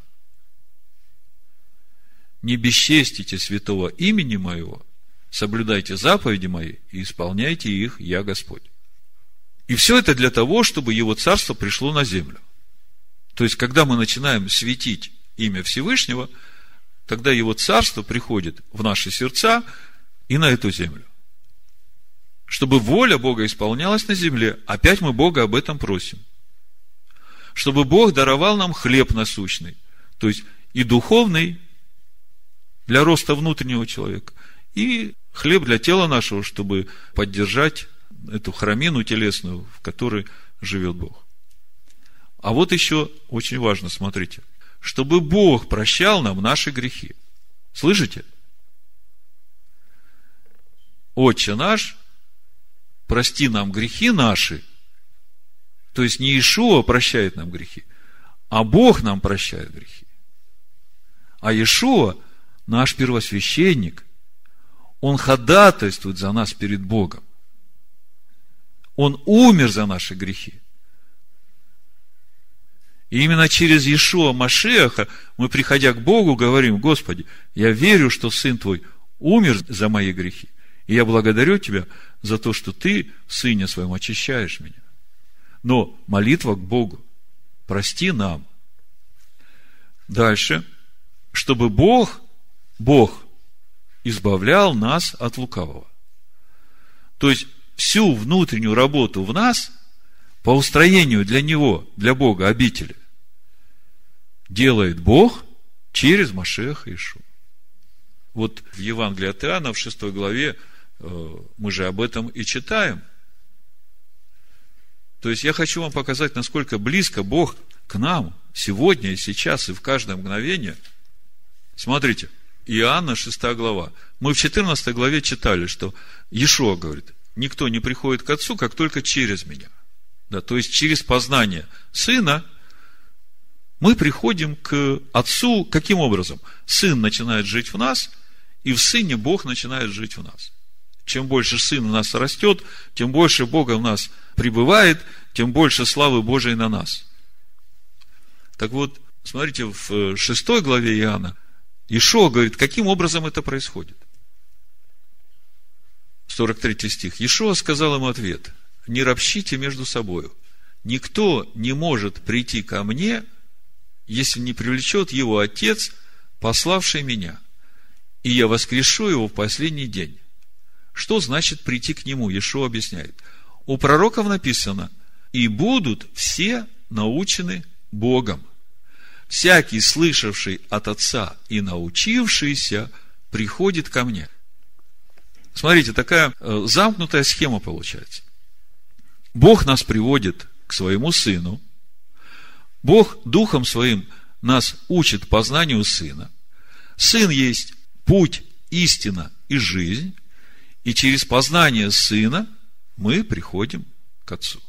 Не бесчестите святого имени моего, соблюдайте заповеди мои и исполняйте их, я Господь. И все это для того, чтобы его царство пришло на землю. То есть, когда мы начинаем светить имя Всевышнего, тогда его царство приходит в наши сердца и на эту землю. Чтобы воля Бога исполнялась на земле. Опять мы Бога об этом просим. Чтобы Бог даровал нам хлеб насущный. То есть и духовный для роста внутреннего человека, и хлеб для тела нашего, чтобы поддержать эту храмину телесную, в которой живет Бог. А вот еще очень важно, смотрите, чтобы Бог прощал нам наши грехи. Слышите? Отче наш, прости нам грехи наши. То есть не Ишуа прощает нам грехи, а Бог нам прощает грехи. А Ишуа, наш первосвященник, он ходатайствует за нас перед Богом. Он умер за наши грехи. И именно через Иешуа Машеха мы, приходя к Богу, говорим, Господи, я верю, что Сын Твой умер за мои грехи. И я благодарю Тебя за то, что Ты в Сыне Своем очищаешь меня. Но молитва к Богу. Прости нам. Дальше. Чтобы Бог, Бог избавлял нас от лукавого. То есть, всю внутреннюю работу в нас по устроению для Него, для Бога обители, делает Бог через Машеха Ишу. Вот в Евангелии от Иоанна в 6 главе э, мы же об этом и читаем. То есть я хочу вам показать, насколько близко Бог к нам сегодня и сейчас и в каждое мгновение. Смотрите, Иоанна 6 глава. Мы в 14 главе читали, что Иешуа говорит, никто не приходит к Отцу, как только через меня. Да, то есть через познание Сына мы приходим к Отцу каким образом? Сын начинает жить в нас, и в Сыне Бог начинает жить в нас. Чем больше Сын в нас растет, тем больше Бога в нас пребывает, тем больше славы Божией на нас. Так вот, смотрите, в шестой главе Иоанна Ишо говорит, каким образом это происходит. 43 стих. Ишуа сказал ему ответ, не ропщите между собою. Никто не может прийти ко мне, если не привлечет его Отец, пославший меня, и я воскрешу его в последний день. Что значит прийти к нему? Ешо объясняет. У пророков написано, и будут все научены Богом. Всякий, слышавший от Отца и научившийся, приходит ко мне. Смотрите, такая э, замкнутая схема получается. Бог нас приводит к своему Сыну – Бог Духом Своим нас учит познанию Сына. Сын есть путь, истина и жизнь. И через познание Сына мы приходим к Отцу.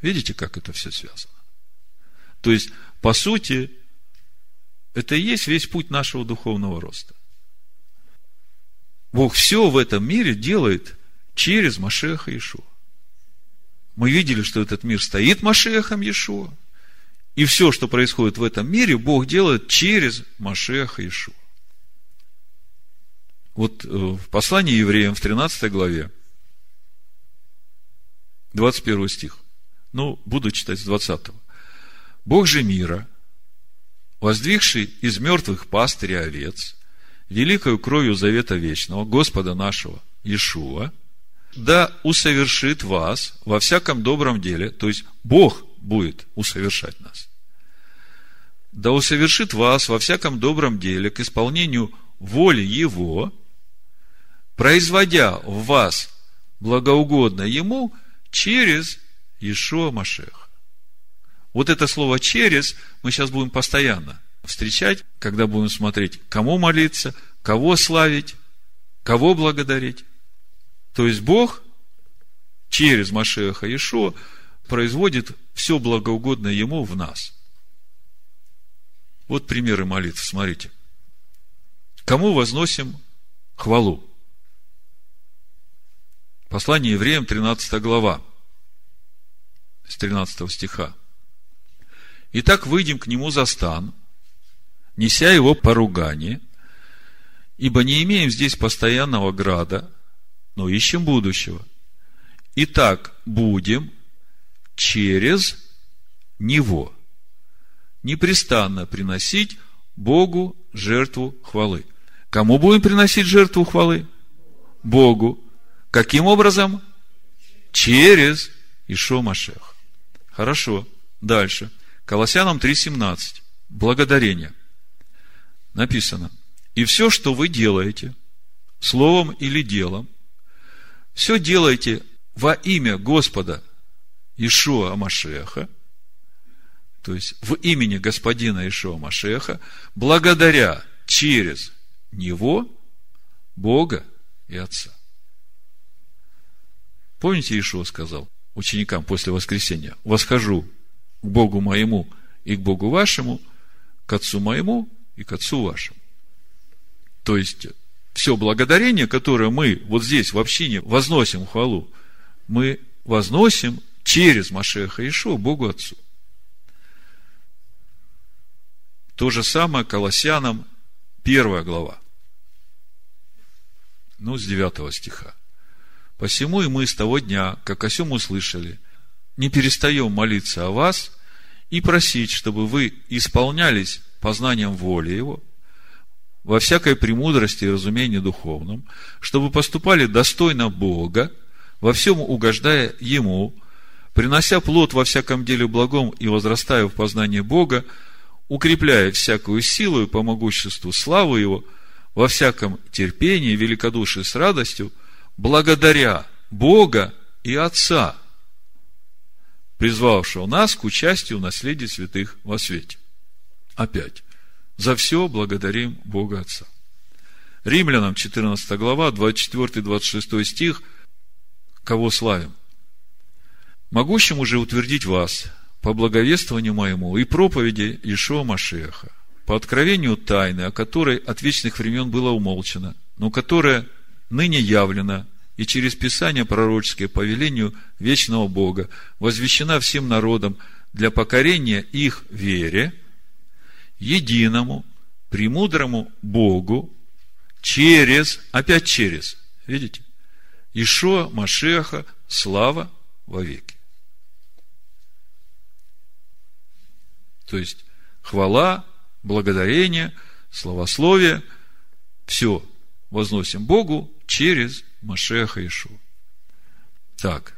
Видите, как это все связано? То есть, по сути, это и есть весь путь нашего духовного роста. Бог все в этом мире делает через Машеха Иешуа. Мы видели, что этот мир стоит Машехом Иешуа. И все, что происходит в этом мире, Бог делает через Машеха Ишу. Вот э, в послании евреям в 13 главе, 21 стих. Ну, буду читать с 20. Бог же мира, воздвигший из мертвых пастыря овец, великою кровью завета вечного, Господа нашего, Иешуа, да усовершит вас во всяком добром деле, то есть Бог будет усовершать нас да усовершит вас во всяком добром деле к исполнению воли Его, производя в вас благоугодно Ему через Ишуа Машеха. Вот это слово «через» мы сейчас будем постоянно встречать, когда будем смотреть, кому молиться, кого славить, кого благодарить. То есть Бог через Машеха Ишуа производит все благоугодное Ему в нас – вот примеры молитв, смотрите. Кому возносим хвалу? Послание евреям, 13 глава, с 13 стиха. Итак, выйдем к нему за стан, неся его поругание, ибо не имеем здесь постоянного града, но ищем будущего. Итак, будем через него – непрестанно приносить Богу жертву хвалы. Кому будем приносить жертву хвалы? Богу. Каким образом? Через Ишо Машех. Хорошо. Дальше. Колоссянам 3.17. Благодарение. Написано. И все, что вы делаете, словом или делом, все делайте во имя Господа Ишуа Машеха, то есть в имени Господина Ишуа Машеха, благодаря через Него Бога и Отца. Помните, Ишуа сказал ученикам после воскресения, восхожу к Богу моему и к Богу вашему, к Отцу моему и к Отцу вашему. То есть, все благодарение, которое мы вот здесь в общине возносим хвалу, мы возносим через Машеха Ишуа Богу Отцу. То же самое Колоссянам, первая глава. Ну, с 9 стиха. Посему и мы с того дня, как о сем услышали, не перестаем молиться о вас и просить, чтобы вы исполнялись познанием воли Его, во всякой премудрости и разумении духовном, чтобы поступали достойно Бога, во всем угождая Ему, принося плод во всяком деле благом и возрастая в познании Бога, укрепляя всякую силу и по могуществу славу Его, во всяком терпении, великодушии с радостью – благодаря Бога и Отца, призвавшего нас к участию в наследии святых во свете. Опять. За все благодарим Бога Отца. Римлянам 14 глава, 24-26 стих. Кого славим? Могущим уже утвердить вас по благовествованию моему и проповеди Ишуа Машеха, по откровению тайны, о которой от вечных времен было умолчено, но которая ныне явлена и через Писание пророческое по велению вечного Бога возвещена всем народам для покорения их вере, единому, премудрому Богу, через, опять через, видите, Ишуа, Машеха, слава во То есть, хвала, благодарение, славословие, все возносим Богу через Машеха Ишу. Так,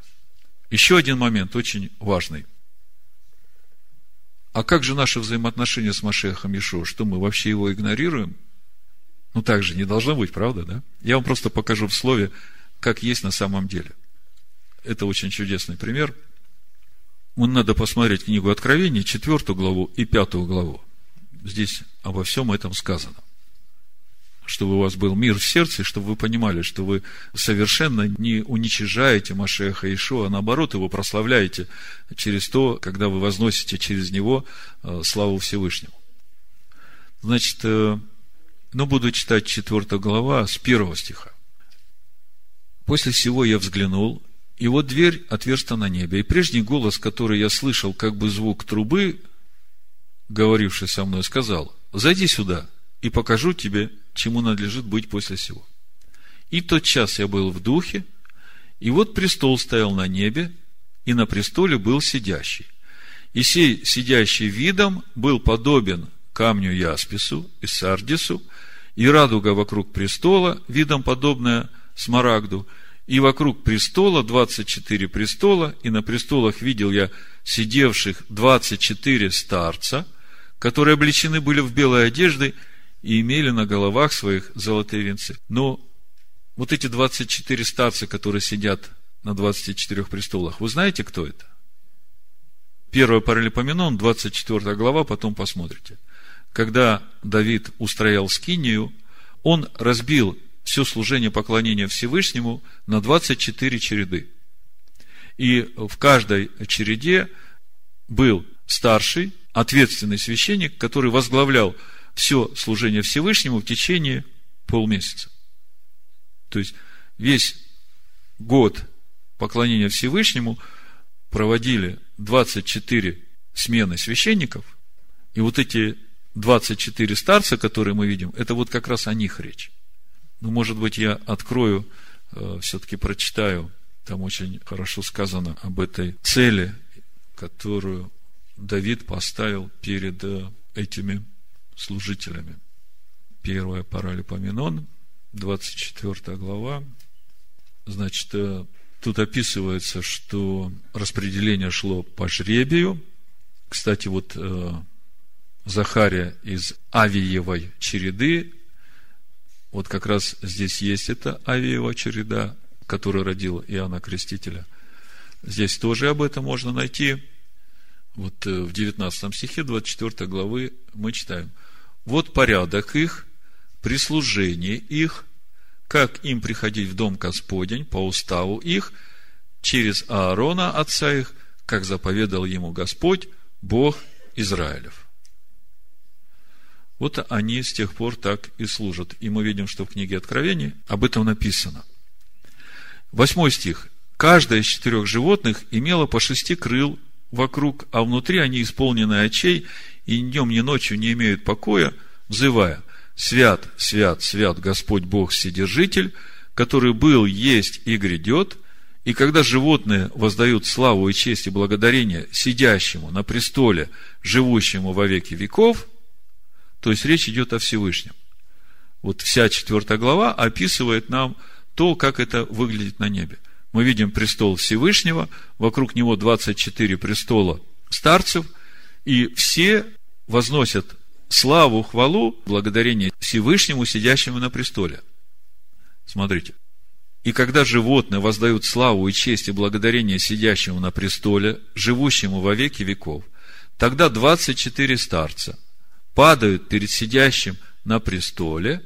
еще один момент очень важный. А как же наши взаимоотношения с Машехом Ишу? Что мы вообще его игнорируем? Ну, так же не должно быть, правда, да? Я вам просто покажу в слове, как есть на самом деле. Это очень чудесный пример. Надо посмотреть книгу Откровений, четвертую главу и пятую главу. Здесь обо всем этом сказано чтобы у вас был мир в сердце, чтобы вы понимали, что вы совершенно не уничижаете Машеха Ишуа, а наоборот его прославляете через то, когда вы возносите через него э, славу Всевышнему. Значит, э, ну, буду читать 4 глава с 1 стиха. После всего я взглянул, и вот дверь отверста на небе, и прежний голос, который я слышал, как бы звук трубы, говоривший со мной, сказал, зайди сюда, и покажу тебе чему надлежит быть после сего. И тот час я был в духе, и вот престол стоял на небе, и на престоле был сидящий. И сей сидящий видом был подобен камню Яспису и Сардису, и радуга вокруг престола, видом подобная Смарагду, и вокруг престола 24 престола, и на престолах видел я сидевших 24 старца, которые облечены были в белые одежды, и имели на головах своих золотые венцы. Но вот эти 24 старца, которые сидят на 24 престолах, вы знаете, кто это? Первое Паралипоменон, 24 глава, потом посмотрите. Когда Давид устроял скинию, он разбил все служение поклонения Всевышнему на 24 череды. И в каждой череде был старший, ответственный священник, который возглавлял все служение Всевышнему в течение полмесяца. То есть, весь год поклонения Всевышнему проводили 24 смены священников, и вот эти 24 старца, которые мы видим, это вот как раз о них речь. Ну, может быть, я открою, э, все-таки прочитаю, там очень хорошо сказано об этой цели, которую Давид поставил перед э, этими служителями. Первая Паралипоменон, 24 глава. Значит, э, тут описывается, что распределение шло по жребию. Кстати, вот Захария из Авиевой череды, вот как раз здесь есть эта Авиева череда, которая родила Иоанна Крестителя. Здесь тоже об этом можно найти. Вот э, в 19 стихе 24 главы мы читаем. Вот порядок их, прислужение их, как им приходить в дом Господень по уставу их, через Аарона, отца их, как заповедал ему Господь, Бог Израилев. Вот они с тех пор так и служат. И мы видим, что в книге Откровений об этом написано. Восьмой стих. Каждое из четырех животных имело по шести крыл вокруг, а внутри они исполнены очей, и ни днем, ни ночью не имеют покоя, взывая, «Свят, свят, свят Господь Бог Вседержитель, который был, есть и грядет». И когда животные воздают славу и честь и благодарение сидящему на престоле, живущему во веки веков, то есть речь идет о Всевышнем. Вот вся четвертая глава описывает нам то, как это выглядит на небе. Мы видим престол Всевышнего, вокруг него 24 престола старцев, и все возносят славу, хвалу, благодарение Всевышнему, сидящему на престоле. Смотрите. И когда животные воздают славу и честь и благодарение сидящему на престоле, живущему во веки веков, тогда 24 старца падают перед сидящим на престоле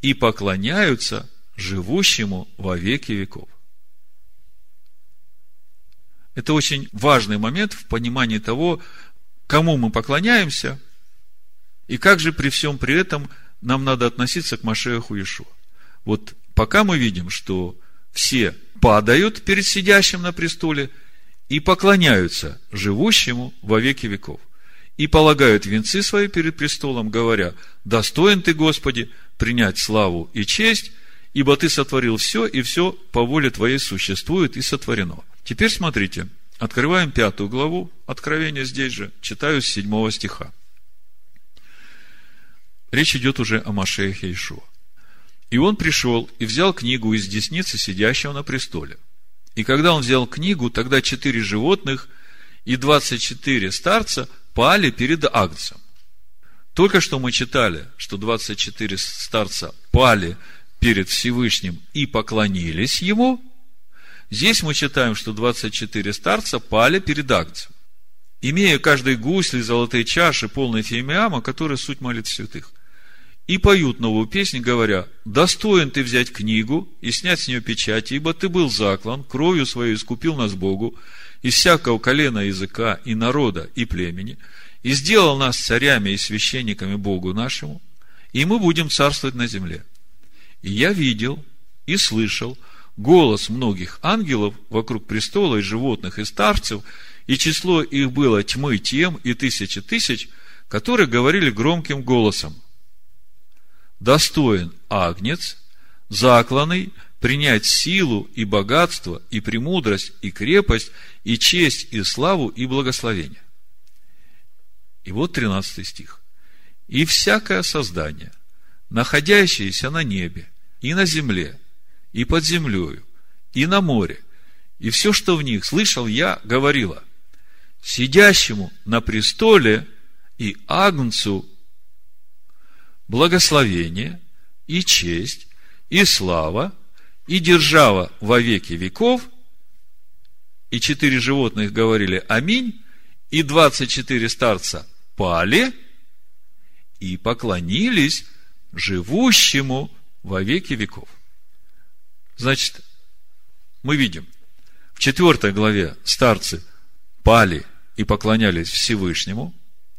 и поклоняются живущему во веки веков. Это очень важный момент в понимании того, кому мы поклоняемся, и как же при всем при этом нам надо относиться к Машеху Иешуа. Вот пока мы видим, что все падают перед сидящим на престоле и поклоняются живущему во веки веков. И полагают венцы свои перед престолом, говоря, достоин ты, Господи, принять славу и честь, ибо ты сотворил все, и все по воле твоей существует и сотворено. Теперь смотрите, открываем пятую главу Откровения здесь же, читаю с седьмого стиха. Речь идет уже о Машеях Ишуа. И он пришел и взял книгу из десницы сидящего на престоле. И когда он взял книгу, тогда четыре животных и двадцать четыре старца пали перед Агнцем. Только что мы читали, что 24 старца пали перед Всевышним и поклонились Ему. Здесь мы читаем, что 24 старца пали перед Агнцем, имея каждый гусли, золотые чаши, полные фимиама, которые суть молит святых и поют новую песню, говоря, «Достоин ты взять книгу и снять с нее печать, ибо ты был заклан, кровью своей искупил нас Богу, из всякого колена языка и народа и племени, и сделал нас царями и священниками Богу нашему, и мы будем царствовать на земле. И я видел и слышал голос многих ангелов вокруг престола и животных и старцев, и число их было тьмы тем и тысячи тысяч, которые говорили громким голосом, достоин агнец, закланный принять силу и богатство, и премудрость, и крепость, и честь, и славу, и благословение. И вот 13 стих. И всякое создание, находящееся на небе, и на земле, и под землею, и на море, и все, что в них, слышал я, говорила, сидящему на престоле и агнцу благословение и честь и слава и держава во веки веков. И четыре животных говорили «Аминь», и двадцать четыре старца пали и поклонились живущему во веки веков. Значит, мы видим, в четвертой главе старцы пали и поклонялись Всевышнему.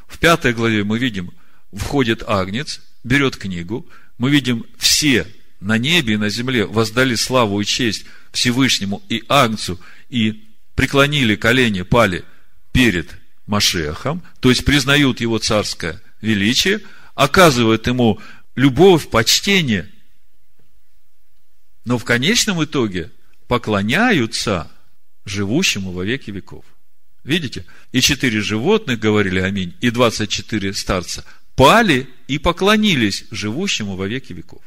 В пятой главе мы видим, входит агнец, берет книгу, мы видим все на небе и на земле воздали славу и честь Всевышнему и Агнцу и преклонили колени, пали перед Машехом, то есть признают его царское величие, оказывают ему любовь, почтение, но в конечном итоге поклоняются живущему во веки веков. Видите? И четыре животных говорили аминь, и двадцать четыре старца пали и поклонились живущему во веки веков.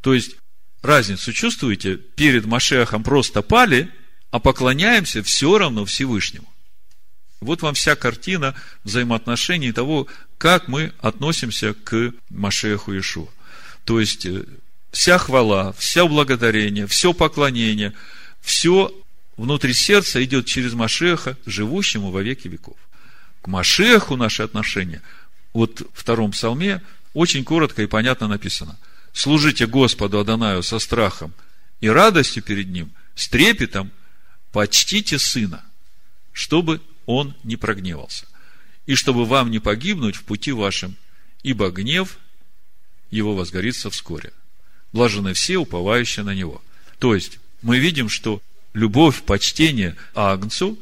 То есть, разницу чувствуете? Перед Машехом просто пали, а поклоняемся все равно Всевышнему. Вот вам вся картина взаимоотношений того, как мы относимся к Машеху Иешуа. То есть, э, вся хвала, все благодарение, все поклонение, все внутри сердца идет через Машеха, живущему во веки веков. К Машеху наши отношения, вот в втором псалме, очень коротко и понятно написано. Служите Господу Адонаю со страхом и радостью перед Ним, с трепетом, почтите Сына, чтобы Он не прогневался, и чтобы вам не погибнуть в пути вашем, ибо гнев Его возгорится вскоре. Блажены все, уповающие на Него. То есть, мы видим, что любовь, почтение Агнцу,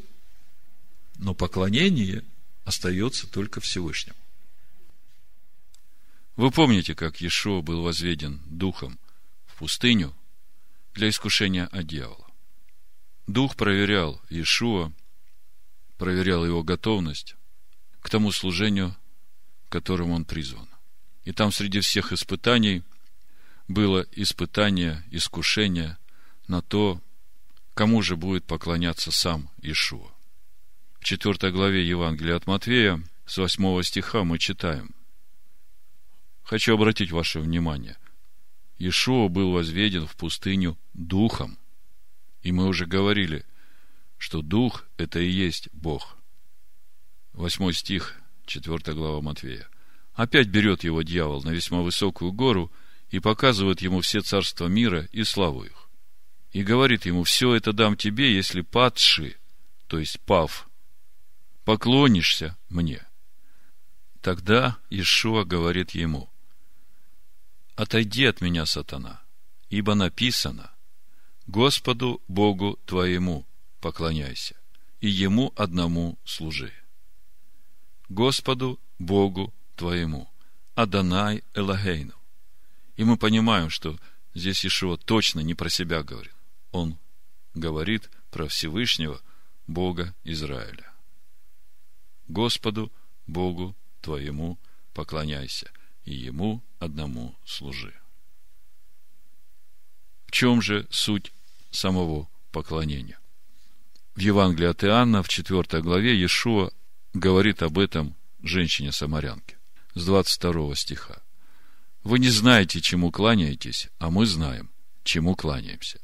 но поклонение остается только Всевышнему. Вы помните, как Иешуа был возведен духом в пустыню для искушения от дьявола. Дух проверял Иешуа, проверял его готовность к тому служению, которому он призван. И там среди всех испытаний было испытание, искушение на то, кому же будет поклоняться сам Ишуа. В 4 главе Евангелия от Матвея, с 8 стиха мы читаем. Хочу обратить ваше внимание. Ишуа был возведен в пустыню духом. И мы уже говорили, что дух – это и есть Бог. 8 стих, 4 глава Матвея. Опять берет его дьявол на весьма высокую гору и показывает ему все царства мира и славу их и говорит ему, все это дам тебе, если падши, то есть пав, поклонишься мне. Тогда Ишуа говорит ему, отойди от меня, сатана, ибо написано, Господу Богу твоему поклоняйся, и Ему одному служи. Господу Богу твоему, Адонай Элагейну. И мы понимаем, что здесь Ишуа точно не про себя говорит он говорит про Всевышнего Бога Израиля. Господу Богу твоему поклоняйся, и Ему одному служи. В чем же суть самого поклонения? В Евангелии от Иоанна в 4 главе Иешуа говорит об этом женщине-самарянке с 22 стиха. Вы не знаете, чему кланяетесь, а мы знаем, чему кланяемся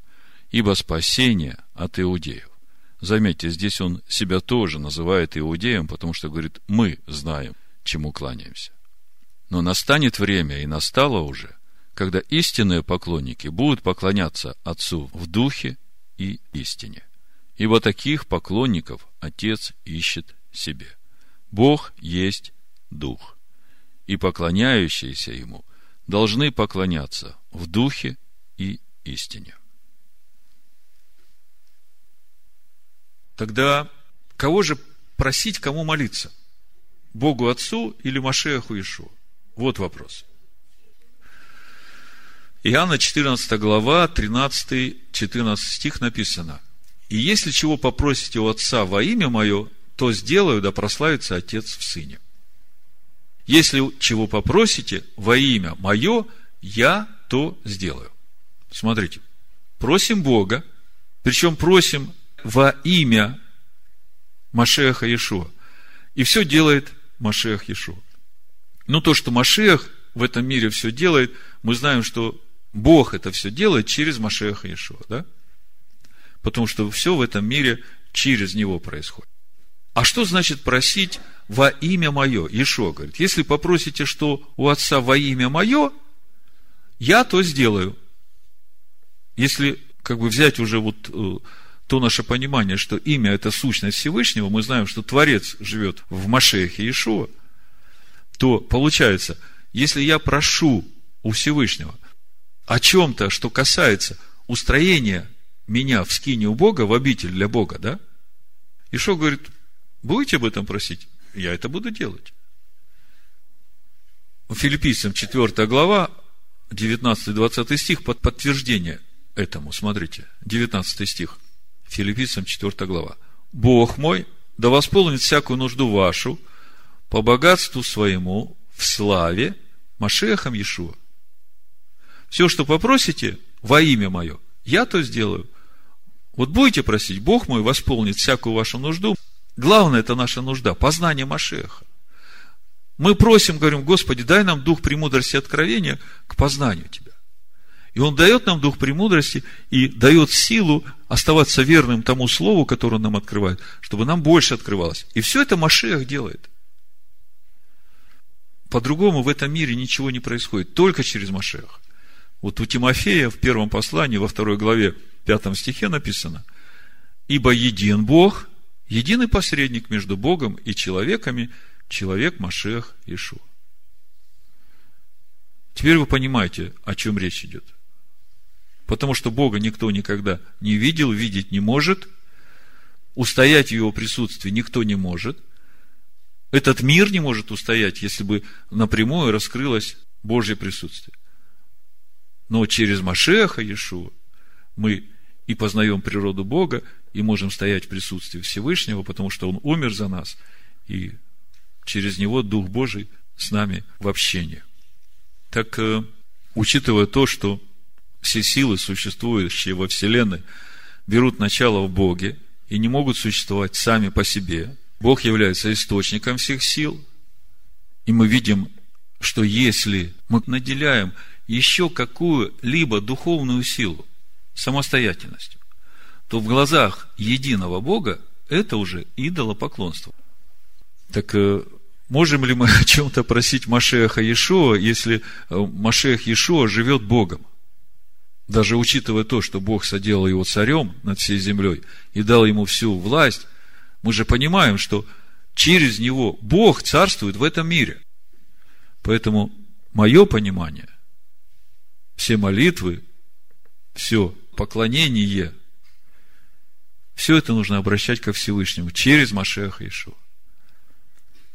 ибо спасение от иудеев. Заметьте, здесь он себя тоже называет иудеем, потому что говорит, мы знаем, чему кланяемся. Но настанет время, и настало уже, когда истинные поклонники будут поклоняться Отцу в духе и истине. Ибо таких поклонников Отец ищет себе. Бог есть Дух, и поклоняющиеся Ему должны поклоняться в духе и истине. Тогда кого же просить, кому молиться? Богу Отцу или Машеху Ишу? Вот вопрос. Иоанна 14 глава, 13-14 стих написано. «И если чего попросите у Отца во имя Мое, то сделаю, да прославится Отец в Сыне. Если чего попросите во имя Мое, я то сделаю». Смотрите, просим Бога, причем просим во имя Машеха Иешуа. И все делает Машех Иешуа. Ну, то, что Машех в этом мире все делает, мы знаем, что Бог это все делает через Машеха Иешуа, да? Потому что все в этом мире через него происходит. А что значит просить во имя мое? Иешуа говорит, если попросите, что у Отца во имя мое, я то сделаю. Если как бы взять уже вот э, то наше понимание, что имя – это сущность Всевышнего, мы знаем, что Творец живет в Машехе Иешуа, то получается, если я прошу у Всевышнего о чем-то, что касается устроения меня в скине у Бога, в обитель для Бога, да? Ишо говорит, будете об этом просить? Я это буду делать. Филиппийцам 4 глава, 19-20 стих, под подтверждение этому, смотрите, 19 стих – Филиппийцам 4 глава. Бог мой да восполнит всякую нужду вашу по богатству своему в славе Машехом Иешуа. Все, что попросите во имя мое, я то сделаю. Вот будете просить, Бог мой восполнит всякую вашу нужду. Главное, это наша нужда, познание Машеха. Мы просим, говорим, Господи, дай нам дух премудрости и откровения к познанию Тебя. И Он дает нам дух премудрости и дает силу оставаться верным тому слову, которое Он нам открывает, чтобы нам больше открывалось. И все это Машех делает. По-другому в этом мире ничего не происходит, только через Машеха. Вот у Тимофея в первом послании, во второй главе, пятом стихе написано, «Ибо един Бог, единый посредник между Богом и человеками, человек Машех Ишуа». Теперь вы понимаете, о чем речь идет. Потому что Бога никто никогда не видел, видеть не может, устоять в Его присутствии никто не может. Этот мир не может устоять, если бы напрямую раскрылось Божье присутствие. Но через Машеха Иешуа мы и познаем природу Бога, и можем стоять в присутствии Всевышнего, потому что Он умер за нас, и через Него Дух Божий с нами в общении. Так, э, учитывая то, что все силы, существующие во Вселенной, берут начало в Боге и не могут существовать сами по себе, Бог является источником всех сил, и мы видим, что если мы наделяем еще какую-либо духовную силу самостоятельностью, то в глазах единого Бога это уже идолопоклонство. Так э, можем ли мы о чем-то просить Машеха Иешуа, если э, Машех Иешуа живет Богом? Даже учитывая то, что Бог соделал его царем над всей землей и дал ему всю власть, мы же понимаем, что через него Бог царствует в этом мире. Поэтому мое понимание, все молитвы, все поклонение, все это нужно обращать ко Всевышнему через Машеха Ишуа.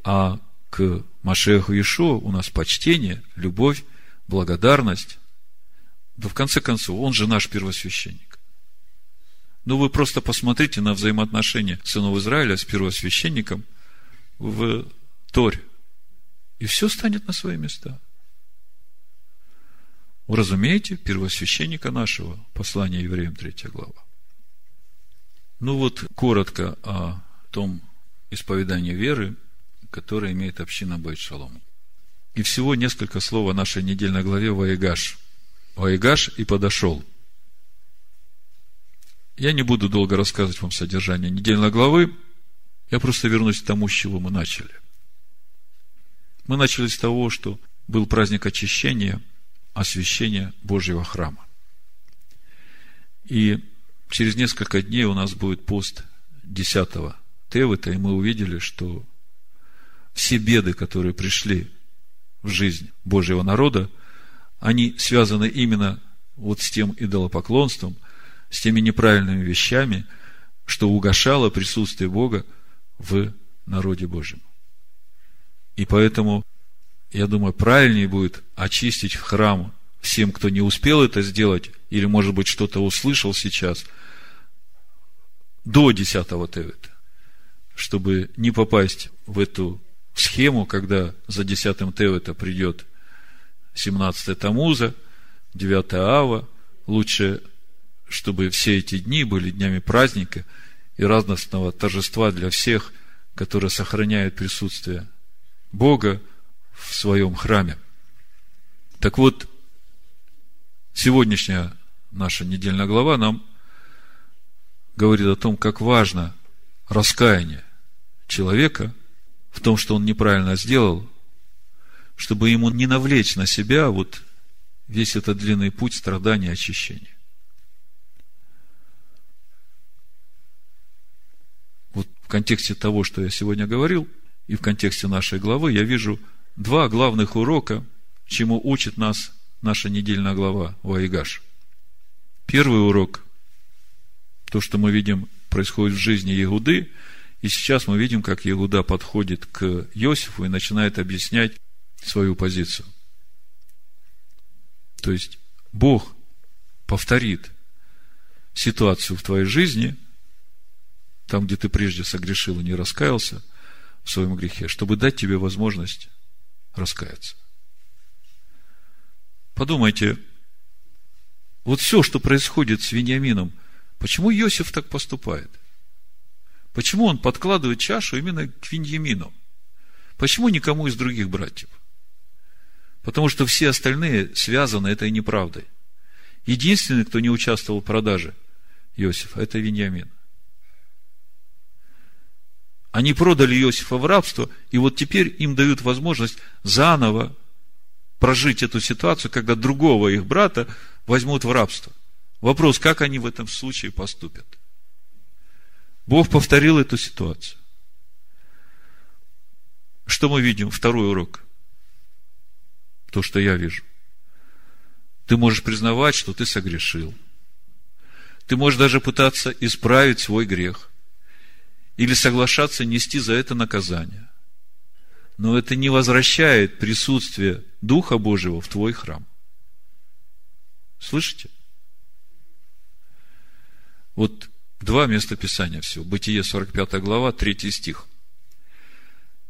А к Машеху Ишуа у нас почтение, любовь, благодарность. Да в конце концов, он же наш первосвященник. Ну, вы просто посмотрите на взаимоотношения сынов Израиля с первосвященником в Торе. И все станет на свои места – Уразумеете первосвященника нашего, послание евреям, 3 глава. Ну вот, коротко о том исповедании веры, которое имеет община Байт Шалом. И всего несколько слов о нашей недельной главе Ваегаш. Ваегаш и подошел. Я не буду долго рассказывать вам содержание недельной главы, я просто вернусь к тому, с чего мы начали. Мы начали с того, что был праздник очищения – освящения Божьего храма. И через несколько дней у нас будет пост 10 Тевыта, и мы увидели, что все беды, которые пришли в жизнь Божьего народа, они связаны именно вот с тем идолопоклонством, с теми неправильными вещами, что угошало присутствие Бога в народе Божьем. И поэтому я думаю, правильнее будет очистить храм всем, кто не успел это сделать, или, может быть, что-то услышал сейчас, до 10 Тевета, чтобы не попасть в эту схему, когда за 10 Тевета придет 17 Тамуза, 9 Ава, лучше, чтобы все эти дни были днями праздника и радостного торжества для всех, которые сохраняют присутствие Бога в своем храме. Так вот, сегодняшняя наша недельная глава нам говорит о том, как важно раскаяние человека в том, что он неправильно сделал, чтобы ему не навлечь на себя вот весь этот длинный путь страдания и очищения. Вот в контексте того, что я сегодня говорил, и в контексте нашей главы, я вижу – два главных урока, чему учит нас наша недельная глава Ваигаш. Первый урок, то, что мы видим, происходит в жизни Егуды, и сейчас мы видим, как Егуда подходит к Иосифу и начинает объяснять свою позицию. То есть, Бог повторит ситуацию в твоей жизни, там, где ты прежде согрешил и не раскаялся в своем грехе, чтобы дать тебе возможность раскаяться. Подумайте, вот все, что происходит с Вениамином, почему Иосиф так поступает? Почему он подкладывает чашу именно к Вениамину? Почему никому из других братьев? Потому что все остальные связаны этой неправдой. Единственный, кто не участвовал в продаже Иосифа, это Вениамин. Они продали Иосифа в рабство, и вот теперь им дают возможность заново прожить эту ситуацию, когда другого их брата возьмут в рабство. Вопрос, как они в этом случае поступят? Бог повторил эту ситуацию. Что мы видим? Второй урок. То, что я вижу. Ты можешь признавать, что ты согрешил. Ты можешь даже пытаться исправить свой грех. Или соглашаться нести за это наказание. Но это не возвращает присутствие Духа Божьего в твой храм. Слышите? Вот два места Писания всего. Бытие 45 глава, 3 стих.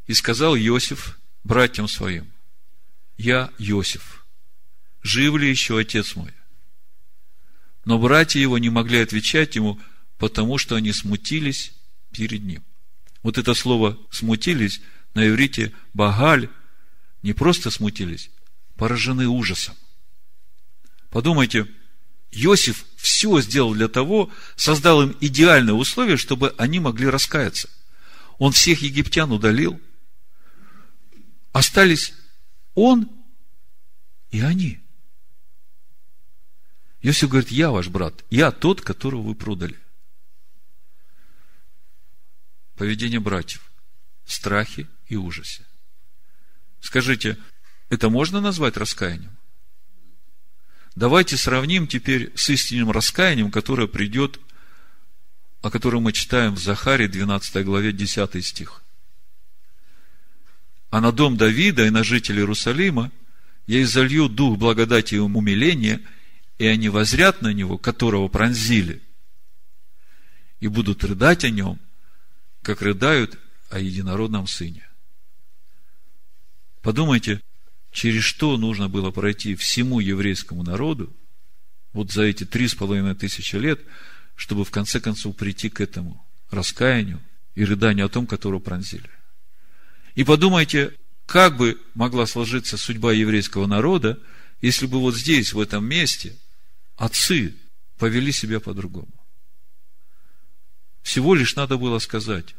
«И сказал Иосиф братьям своим, я Иосиф, жив ли еще отец мой? Но братья его не могли отвечать ему, потому что они смутились перед ним. Вот это слово «смутились» на иврите «багаль» не просто смутились, поражены ужасом. Подумайте, Иосиф все сделал для того, создал им идеальные условия, чтобы они могли раскаяться. Он всех египтян удалил. Остались он и они. Иосиф говорит, я ваш брат, я тот, которого вы продали. Поведение братьев в страхе и ужасе. Скажите, это можно назвать раскаянием? Давайте сравним теперь с истинным раскаянием, которое придет, о котором мы читаем в Захаре 12 главе 10 стих. А на дом Давида и на жителей Иерусалима я изолью дух благодати и умиления, и они возрят на него, которого пронзили, и будут рыдать о нем, как рыдают о единородном сыне. Подумайте, через что нужно было пройти всему еврейскому народу вот за эти три с половиной тысячи лет, чтобы в конце концов прийти к этому раскаянию и рыданию о том, которого пронзили. И подумайте, как бы могла сложиться судьба еврейского народа, если бы вот здесь, в этом месте, отцы повели себя по-другому. Всего лишь надо было сказать,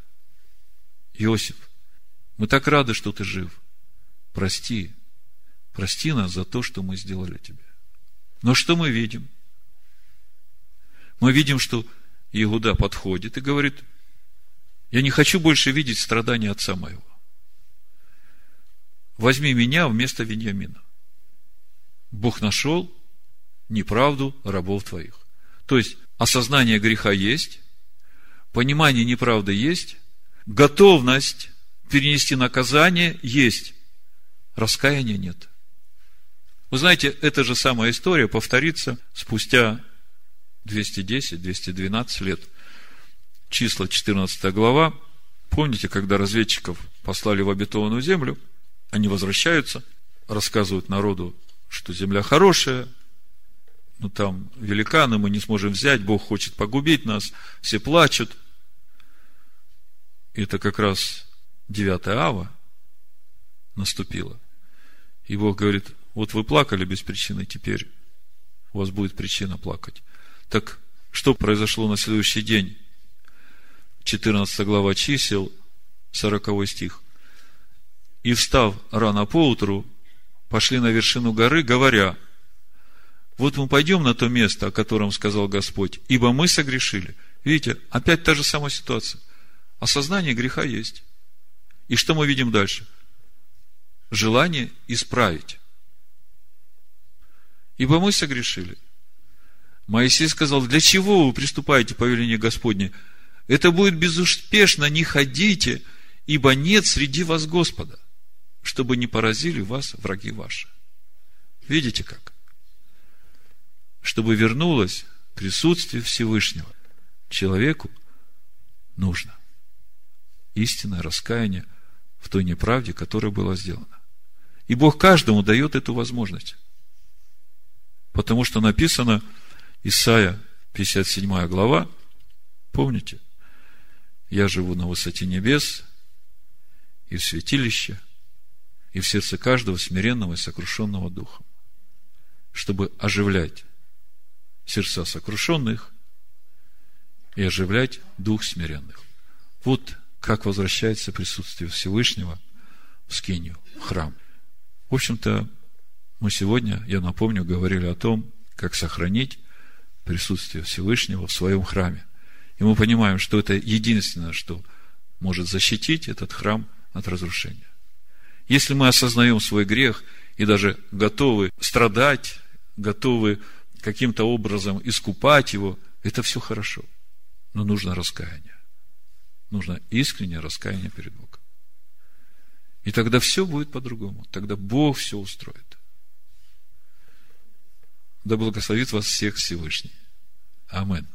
Иосиф, мы так рады, что ты жив. Прости, Прости нас за то, что мы сделали тебе. Но что мы видим? Мы видим, что Иуда подходит и говорит, я не хочу больше видеть страдания отца моего. Возьми меня вместо Вениамина. Бог нашел неправду рабов твоих. То есть, осознание греха есть, понимание неправды есть, готовность перенести наказание есть, раскаяния нет – вы знаете, эта же самая история повторится спустя 210-212 лет. Числа 14 глава. Помните, когда разведчиков послали в обетованную землю, они возвращаются, рассказывают народу, что земля хорошая, но там великаны, мы не сможем взять, Бог хочет погубить нас, все плачут. Это как раз 9 ава наступило. И Бог говорит, вот вы плакали без причины, теперь у вас будет причина плакать. Так что произошло на следующий день? 14 глава чисел, 40 стих. И встав рано поутру, пошли на вершину горы, говоря, вот мы пойдем на то место, о котором сказал Господь, ибо мы согрешили. Видите, опять та же самая ситуация. Осознание греха есть. И что мы видим дальше? Желание исправить ибо мы согрешили. Моисей сказал, для чего вы приступаете по велению Господне? Это будет безуспешно, не ходите, ибо нет среди вас Господа, чтобы не поразили вас враги ваши. Видите как? Чтобы вернулось присутствие Всевышнего, человеку нужно истинное раскаяние в той неправде, которая была сделана. И Бог каждому дает эту возможность. Потому что написано, Исайя, 57 глава, помните? Я живу на высоте небес и в святилище, и в сердце каждого смиренного и сокрушенного духом, чтобы оживлять сердца сокрушенных и оживлять дух смиренных. Вот как возвращается присутствие Всевышнего в скинию, в храм. В общем-то, мы сегодня, я напомню, говорили о том, как сохранить присутствие Всевышнего в своем храме. И мы понимаем, что это единственное, что может защитить этот храм от разрушения. Если мы осознаем свой грех и даже готовы страдать, готовы каким-то образом искупать его, это все хорошо. Но нужно раскаяние. Нужно искреннее раскаяние перед Богом. И тогда все будет по-другому. Тогда Бог все устроит. Да благословит вас всех Всевышний. Аминь.